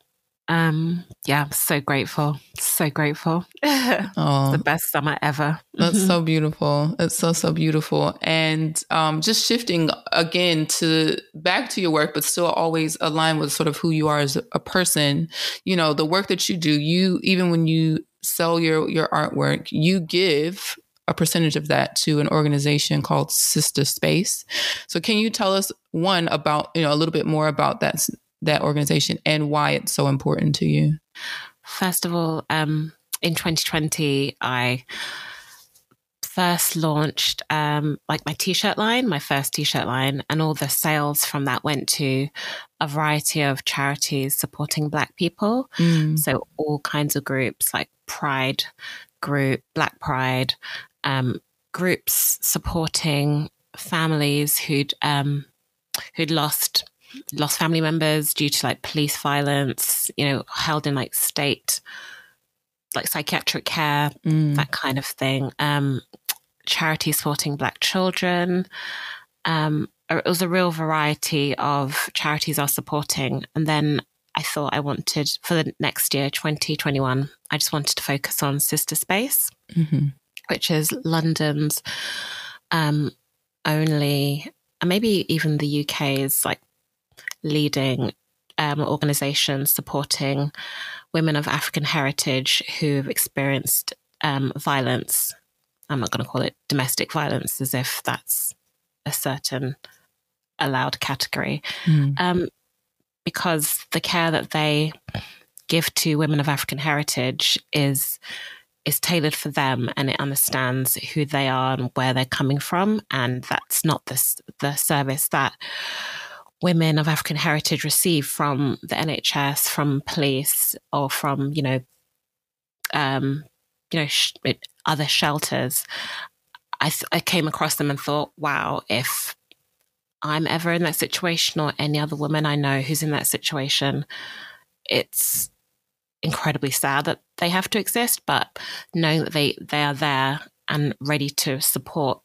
C: um yeah so grateful so grateful. Oh, the best summer ever.
A: That's so beautiful. It's so so beautiful. And um just shifting again to back to your work but still always align with sort of who you are as a person. You know the work that you do you even when you sell your your artwork you give a percentage of that to an organization called Sistah Space. So can you tell us one about, you know, a little bit more about that that organization and why it's so important to you?
C: First of all, um, in 2020, I first launched um, like my t-shirt line, my first t-shirt line, and all the sales from that went to a variety of charities supporting Black people. Mm. So all kinds of groups like Pride Group, Black Pride, um, groups supporting families who'd um, who'd lost lost family members due to like police violence, you know, held in like state like psychiatric care, mm. that kind of thing. Um, charity supporting black children. Um, it was a real variety of charities I was supporting. And then I thought I wanted for the next year, 2021, I just wanted to focus on Sistah Space, mm-hmm. which is London's um, only, and maybe even the UK's like leading um, organization supporting women of African heritage who've experienced um, violence. I'm not going to call it domestic violence as if that's a certain allowed category. Mm. Um, because the care that they give to women of African heritage is is tailored for them and it understands who they are and where they're coming from and that's not the the service that women of African heritage receive from the NHS, from police, or from you know, um, you know, sh- other shelters. I, th- I came across them and thought, wow, if I'm ever in that situation or any other woman I know who's in that situation, it's incredibly sad that they have to exist, but knowing that they, they are there and ready to support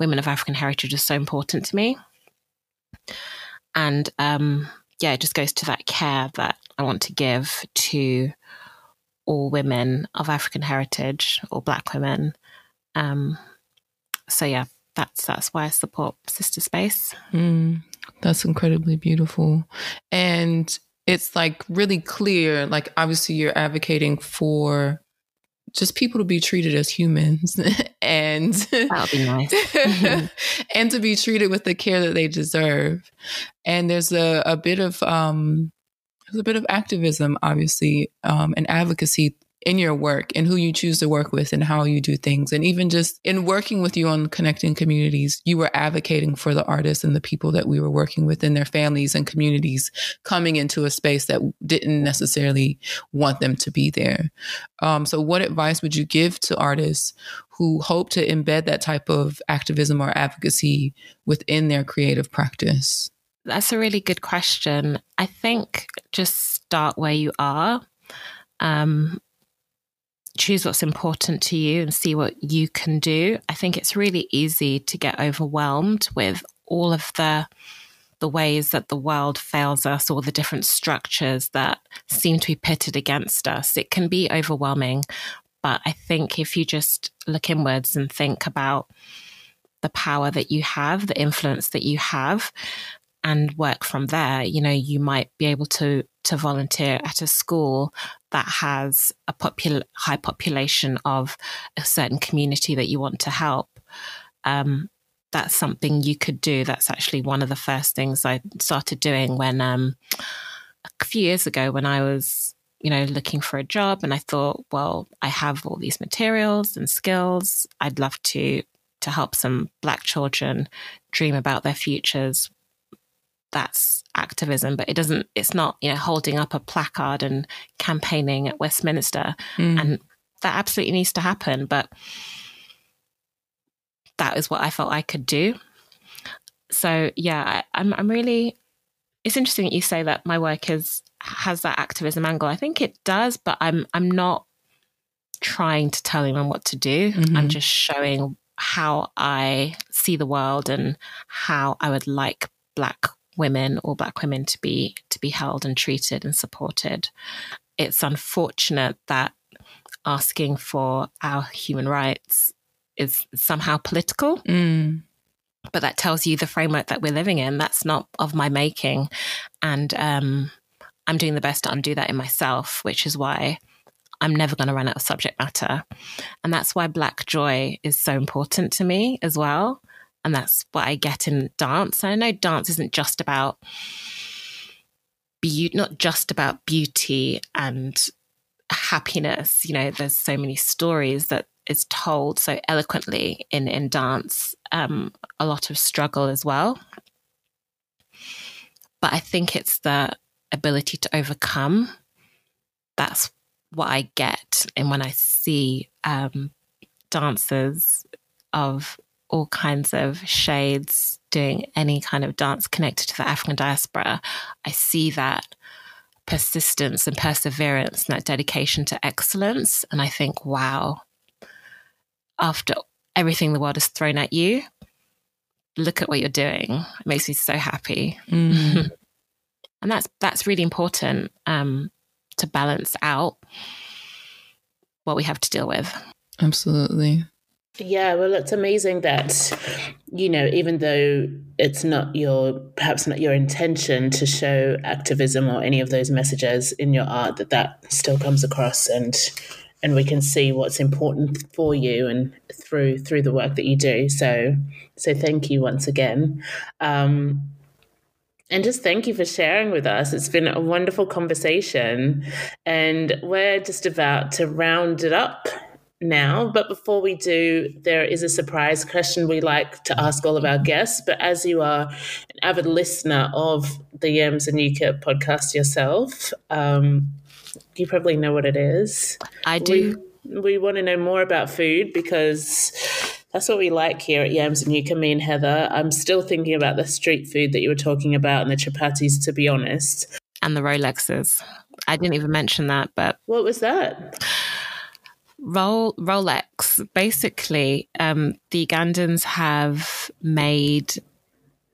C: women of African heritage is so important to me. And um, yeah, it just goes to that care that I want to give to all women of African heritage or Black women. Um, so yeah, that's that's why I support Sistah Space.
A: Mm, that's incredibly beautiful, and it's like really clear. Like obviously, you're advocating for just people to be treated as humans and
C: that would be nice
A: and to be treated with the care that they deserve and there's a, a bit of um there's a bit of activism obviously um and advocacy in your work and who you choose to work with and how you do things. And even just in working with you on connecting communities, you were advocating for the artists and the people that we were working with and their families and communities coming into a space that didn't necessarily want them to be there. Um, so, what advice would you give to artists who hope to embed that type of activism or advocacy within their creative practice?
C: That's a really good question. I think just start where you are. Um, choose what's important to you and see what you can do. I think it's really easy to get overwhelmed with all of the the ways that the world fails us or the different structures that seem to be pitted against us. It can be overwhelming, but I think if you just look inwards and think about the power that you have, the influence that you have, and work from there, you know, you might be able to to volunteer at a school that has a popul- high population of a certain community that you want to help. Um, that's something you could do. That's actually one of the first things I started doing when um, a few years ago when I was you know looking for a job and I thought well I have all these materials and skills I'd love to to help some black children dream about their futures that's activism, but it doesn't, it's not, you know, holding up a placard and campaigning at Westminster. Mm. And that absolutely needs to happen. But that is what I felt I could do. So yeah, I, I'm, I'm really, it's interesting that you say that my work is, has that activism angle. I think it does, but I'm, I'm not trying to tell anyone what to do. Mm-hmm. I'm just showing how I see the world and how I would like Black women or black women to be to be held and treated and supported. It's unfortunate that asking for our human rights is somehow political. Mm. But that tells you the framework that we're living in. That's not of my making. And um, I'm doing the best to undo that in myself, which is why I'm never going to run out of subject matter. And that's why Black joy is so important to me as well and that's what I get in dance. And I know dance isn't just about beauty, not just about beauty and happiness. You know, there's so many stories that is told so eloquently in in dance. Um, a lot of struggle as well, but I think it's the ability to overcome. That's what I get, and when I see um, dancers of all kinds of shades doing any kind of dance connected to the African diaspora, I see that persistence and perseverance and that dedication to excellence. And I think, wow, after everything the world has thrown at you, look at what you're doing. It makes me so happy. Mm. and that's that's really important um, to balance out what we have to deal with.
A: Absolutely.
B: Yeah, well, it's amazing that, you know, even though it's not your, perhaps not your intention to show activism or any of those messages in your art, that that still comes across and, and we can see what's important for you and through, through the work that you do. So, so thank you once again. Um, and just thank you for sharing with us. It's been a wonderful conversation. And we're just about to round it up now. But before we do, there is a surprise question we like to ask all of our guests. But as you are an avid listener of the Yams and Yucca podcast yourself, um, you probably know what it is.
C: I do.
B: We, we want to know more about food because that's what we like here at Yams and You me and Heather. I'm still thinking about the street food that you were talking about and the chapatis, to be honest.
C: And the Rolexes. I didn't even mention that, but.
B: What was that?
C: Rol- Rolex. Basically, um, the Ugandans have made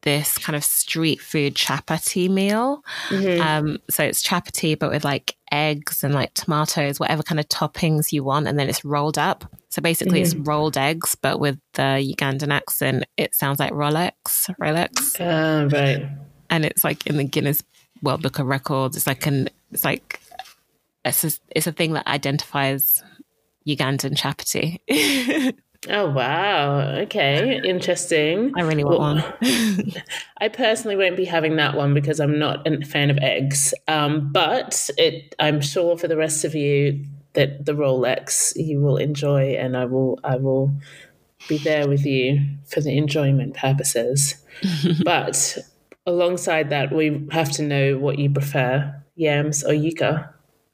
C: this kind of street food chapati meal. Mm-hmm. Um, so it's chapati, but with like eggs and like tomatoes, whatever kind of toppings you want, and then it's rolled up. So basically, mm-hmm. it's rolled eggs, but with the Ugandan accent, it sounds like Rolex. Rolex.
B: Uh, right.
C: And it's like in the Guinness World Book of Records. It's like an. It's like. It's a, it's a thing that identifies Ugandan chapati.
B: oh wow! Okay, interesting.
C: I really want well, one.
B: I personally won't be having that one because I'm not a fan of eggs. Um, but it, I'm sure for the rest of you that the Rolex you will enjoy, and I will, I will be there with you for the enjoyment purposes. but alongside that, we have to know what you prefer: yams or yuca.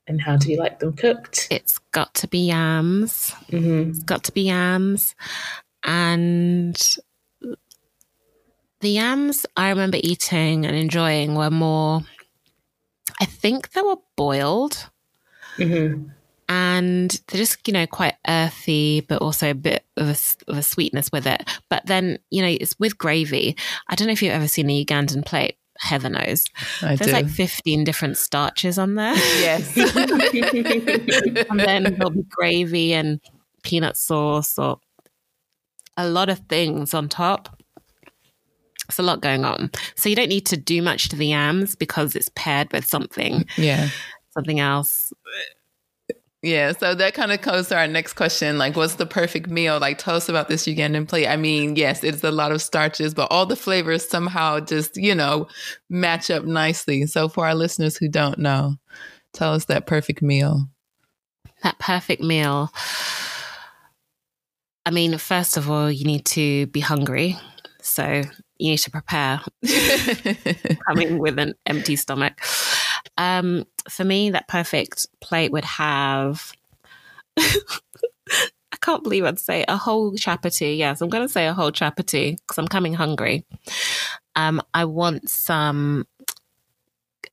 B: And how do you like them cooked?
C: It's got to be yams. Mm-hmm. It's got to be yams. And the yams I remember eating and enjoying were more, I think they were boiled. Mm-hmm. And they're just, you know, quite earthy, but also a bit of a, of a sweetness with it. But then, you know, it's with gravy. I don't know if you've ever seen a Ugandan plate, Heather knows. I There's do. like 15 different starches on there.
A: Yes.
C: and then there'll be gravy and peanut sauce or a lot of things on top. It's a lot going on. So you don't need to do much to the yams because it's paired with something.
A: Yeah.
C: Something else.
A: Yeah, so that kind of goes to our next question. Like, what's the perfect meal? Like, tell us about this Ugandan plate. I mean, yes, it's a lot of starches, but all the flavors somehow just, you know, match up nicely. So, for our listeners who don't know, tell us that perfect meal.
C: That perfect meal. I mean, first of all, you need to be hungry. So, you need to prepare coming with an empty stomach. Um, for me, that perfect plate would have. I can't believe I'd say a whole chapati. Yes, I'm going to say a whole chapati because I'm coming hungry. Um, I want some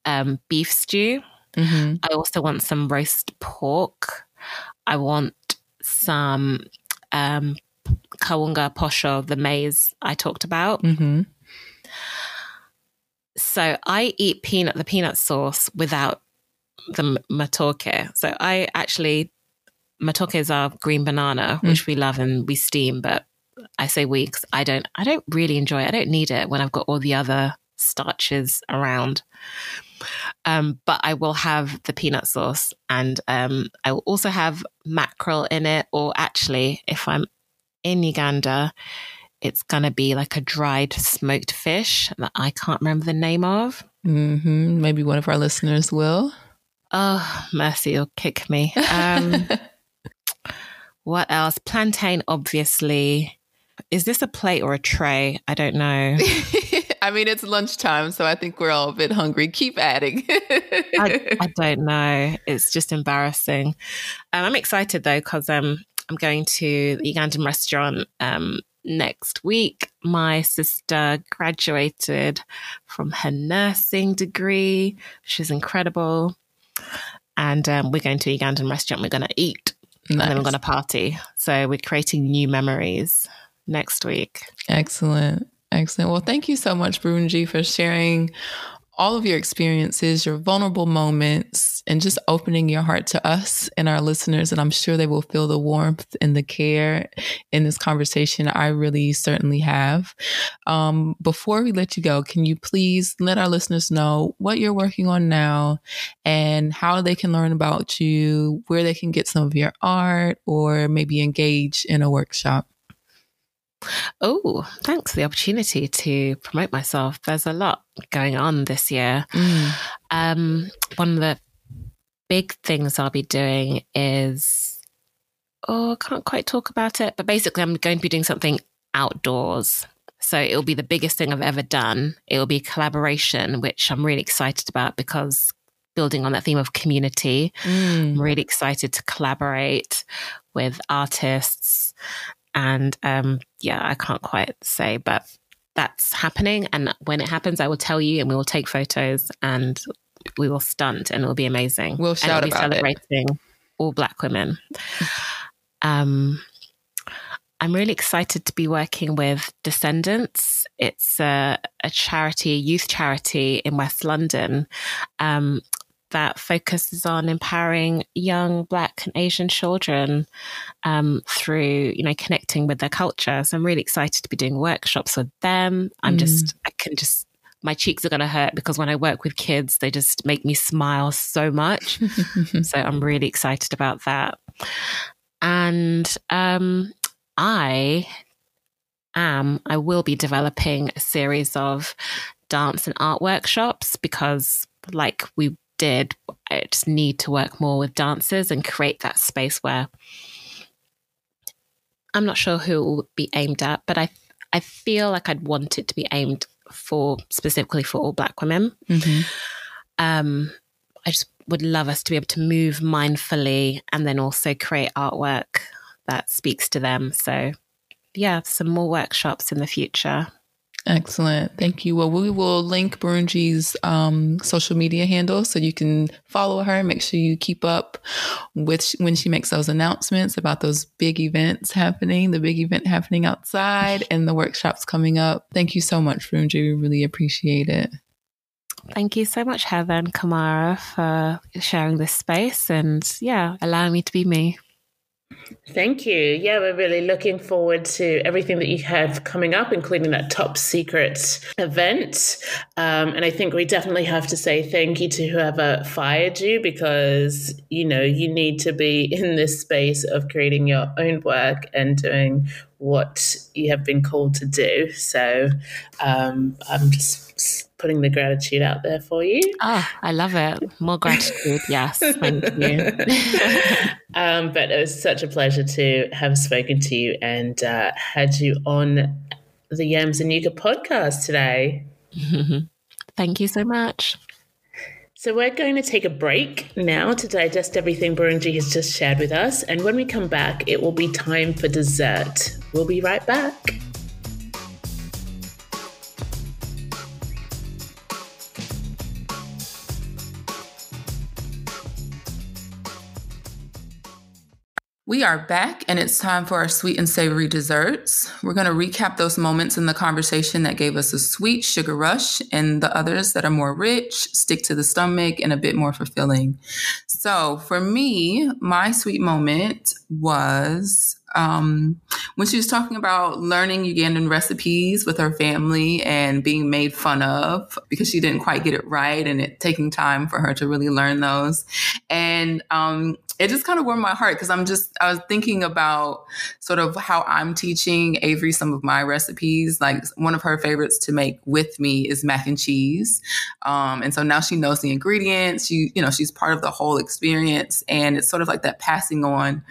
C: um, beef stew. Mm-hmm. I also want some roast pork. I want some um, kawunga posho, the maize I talked about. Mm-hmm. So I eat peanut the peanut sauce without the matoke. So I actually matoke is our green banana, mm. which we love and we steam, but I say weeks. I don't I don't really enjoy it. I don't need it when I've got all the other starches around. Um, but I will have the peanut sauce and um, I will also have mackerel in it, or actually, if I'm in Uganda, it's going to be like a dried smoked fish that I can't remember the name of.
A: Mm-hmm. Maybe one of our listeners will.
C: Oh, mercy, you'll kick me. Um, what else? Plantain, obviously. Is this a plate or a tray? I don't know.
A: I mean, it's lunchtime, so I think we're all a bit hungry. Keep adding.
C: I, I, don't know. It's just embarrassing. Um, I'm excited though because um, I'm going to the Ugandan restaurant um, next week. My sister graduated from her nursing degree. She's incredible. And um, we're going to a Ugandan restaurant. We're going to eat nice. and then we're going to party. So we're creating new memories next week.
A: Excellent. Excellent. Well, thank you so much, Birungi, for sharing all of your experiences, your vulnerable moments, and just opening your heart to us and our listeners. And I'm sure they will feel the warmth and the care in this conversation. I really certainly have. Um, before we let you go, can you please let our listeners know what you're working on now and how they can learn about you, where they can get some of your art, or maybe engage in a workshop?
C: Oh, thanks for the opportunity to promote myself. There's a lot going on this year. Mm. Um, one of the big things I'll be doing is, oh, I can't quite talk about it, but basically, I'm going to be doing something outdoors. So it'll be the biggest thing I've ever done. It'll be a collaboration, which I'm really excited about because building on that theme of community, mm. I'm really excited to collaborate with artists and um, yeah, I can't quite say, but that's happening. And when it happens, I will tell you and we will take photos and we will stunt and it will be amazing.
A: We'll shout
C: and
A: we'll about
C: celebrating
A: it.
C: all black women. Um, I'm really excited to be working with Descendants. It's a, a charity, a youth charity in West London. Um, that focuses on empowering young Black and Asian children um, through, you know, connecting with their culture. So I'm really excited to be doing workshops with them. I'm mm. just, I can just, my cheeks are going to hurt because when I work with kids, they just make me smile so much. so I'm really excited about that. And um, I am, I will be developing a series of dance and art workshops because like we did. I just need to work more with dancers and create that space where I'm not sure who it will be aimed at, but I I feel like I'd want it to be aimed for specifically for all Black women. Mm-hmm. Um, I just would love us to be able to move mindfully and then also create artwork that speaks to them. So, yeah, some more workshops in the future.
A: Excellent. Thank you. Well, we will link Birungi's um, social media handle so you can follow her. Make sure you keep up with when she makes those announcements about those big events happening, the big event happening outside, and the workshops coming up. Thank you so much, Birungi. We really appreciate it.
C: Thank you so much, Heather and Kamara, for sharing this space and, yeah, allowing me to be me.
B: Thank you. Yeah, we're really looking forward to everything that you have coming up, including that top secret event. Um, and I think we definitely have to say thank you to whoever fired you because, you know, you need to be in this space of creating your own work and doing what you have been called to do. So um, I'm just putting the gratitude out there for you.
C: Ah, oh, I love it. More gratitude. yes. Thank you.
B: um, but it was such a pleasure to have spoken to you and uh, had you on the Yams and Yucca podcast today.
C: Thank you so much.
B: So we're going to take a break now to digest everything Birungi has just shared with us. And when we come back, it will be time for dessert. We'll be right back.
A: We are back and it's time for our sweet and savory desserts. We're going to recap those moments in the conversation that gave us a sweet sugar rush and the others that are more rich, stick to the stomach, and a bit more fulfilling. So for me, my sweet moment was um, when she was talking about learning Ugandan recipes with her family and being made fun of because she didn't quite get it right and it taking time for her to really learn those. And um, it just kind of warmed my heart because I'm just, I was thinking about sort of how I'm teaching Avery some of my recipes. Like one of her favorites to make with me is mac and cheese. Um, and so now she knows the ingredients. She, you know, she's part of the whole experience. And it's sort of like that passing on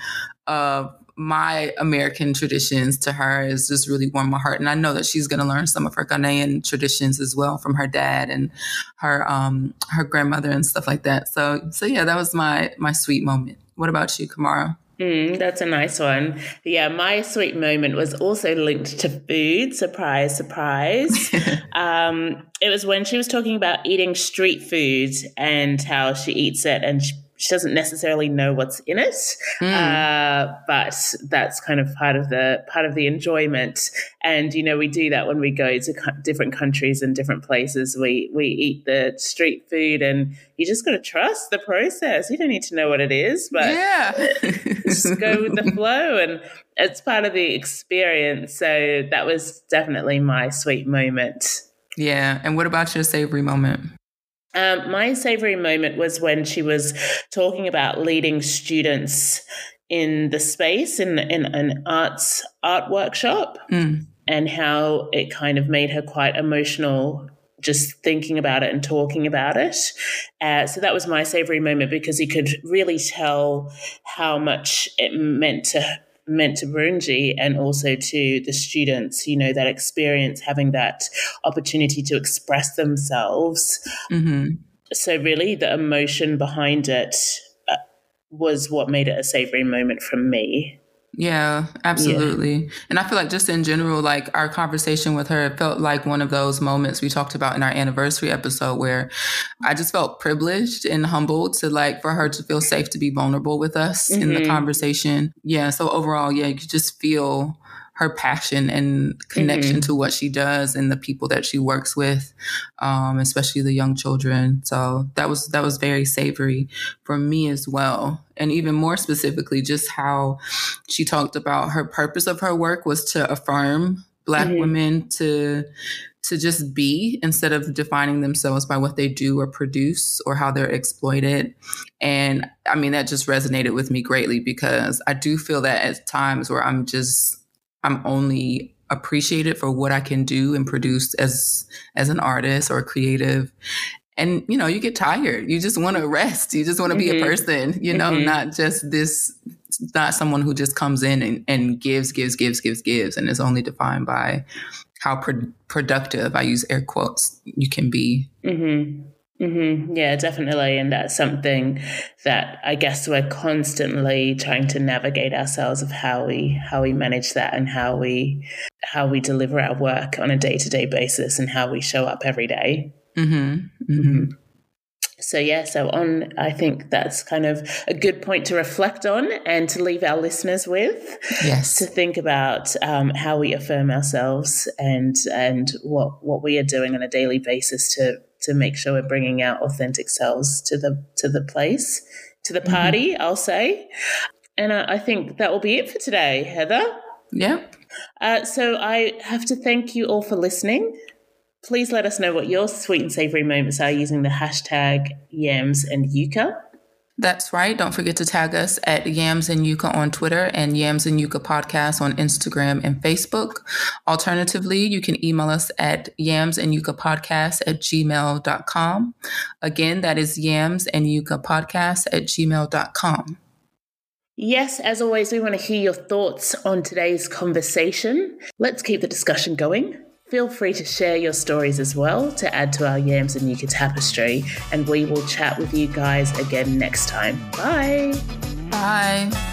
A: of my American traditions to her is just really warmed my heart. And I know that she's going to learn some of her Ghanaian traditions as well from her dad and her um, her grandmother and stuff like that. So so yeah, that was my my sweet moment. What about you, Kamara?
B: Mm, that's a nice one. Yeah, my sweet moment was also linked to food. Surprise, surprise. um, it was when she was talking about eating street food and how she eats it and she she doesn't necessarily know what's in it, mm. uh, but that's kind of part of the part of the enjoyment. And you know, we do that when we go to co- different countries and different places. We we eat the street food, and you just got to trust the process. You don't need to know what it is, but
A: yeah,
B: just go with the flow, and it's part of the experience. So that was definitely my sweet moment.
A: Yeah. And what about your savory moment?
B: Um, my savory moment was when she was talking about leading students in the space in, in an arts art workshop mm. and how it kind of made her quite emotional just thinking about it and talking about it. Uh, so that was my savory moment because you could really tell how much it meant to meant to Birungi and also to the students, you know, that experience having that opportunity to express themselves. Mm-hmm. So, really, the emotion behind it uh, was what made it a savory moment for me.
A: Yeah, absolutely. Yeah. And I feel like just in general, like our conversation with her, felt like one of those moments we talked about in our anniversary episode where I just felt privileged and humbled to like for her to feel safe to be vulnerable with us mm-hmm. in the mm-hmm. conversation. Yeah. So overall, yeah, you just feel her passion and connection mm-hmm. to what she does and the people that she works with, um, especially the young children. So that was that was very savory for me as well. And even more specifically, just how she talked about her purpose of her work was to affirm Black mm-hmm. women to to just be instead of defining themselves by what they do or produce or how they're exploited. And I mean, that just resonated with me greatly because I do feel that at times where I'm just I'm only appreciated for what I can do and produce as as an artist or creative. And you know, you get tired. You just want to rest. You just want to mm-hmm. be a mm-hmm. person, you know, mm-hmm. not just this not someone who just comes in and, and gives, gives, gives, gives, gives, and is only defined by how pro- productive, I use air quotes, you can be.
B: Mm-hmm. Mm-hmm. Yeah, definitely. And that's something that I guess we're constantly trying to navigate ourselves of how we how we manage that and how we how we deliver our work on a day to day basis and how we show up every day. Mm-hmm. Mm-hmm. So yeah, so on I think that's kind of a good point to reflect on and to leave our listeners with.
A: Yes.
B: To think about um, how we affirm ourselves and and what what we are doing on a daily basis to to make sure we're bringing our authentic selves to the to the place to the party mm-hmm. i'll say. And I, I, think that will be it for today heather.
A: Yeah
B: uh, so i have to thank you all for listening. Please let us know what your sweet and savory moments are using the hashtag yams and yucca
A: that's right. Don't forget to tag us at Yams and Yucca on Twitter and Yams and Yucca Podcast on Instagram and Facebook. Alternatively, you can email us at yams and yucca podcast at gmail.com. Again, that is yams and yucca podcast at gmail.com.
B: Yes, as always, we want to hear your thoughts on today's conversation. Let's keep the discussion going. Feel free to share your stories as well to add to our Yams and Yucca tapestry, and we will chat with you guys again next time. Bye.
A: Bye.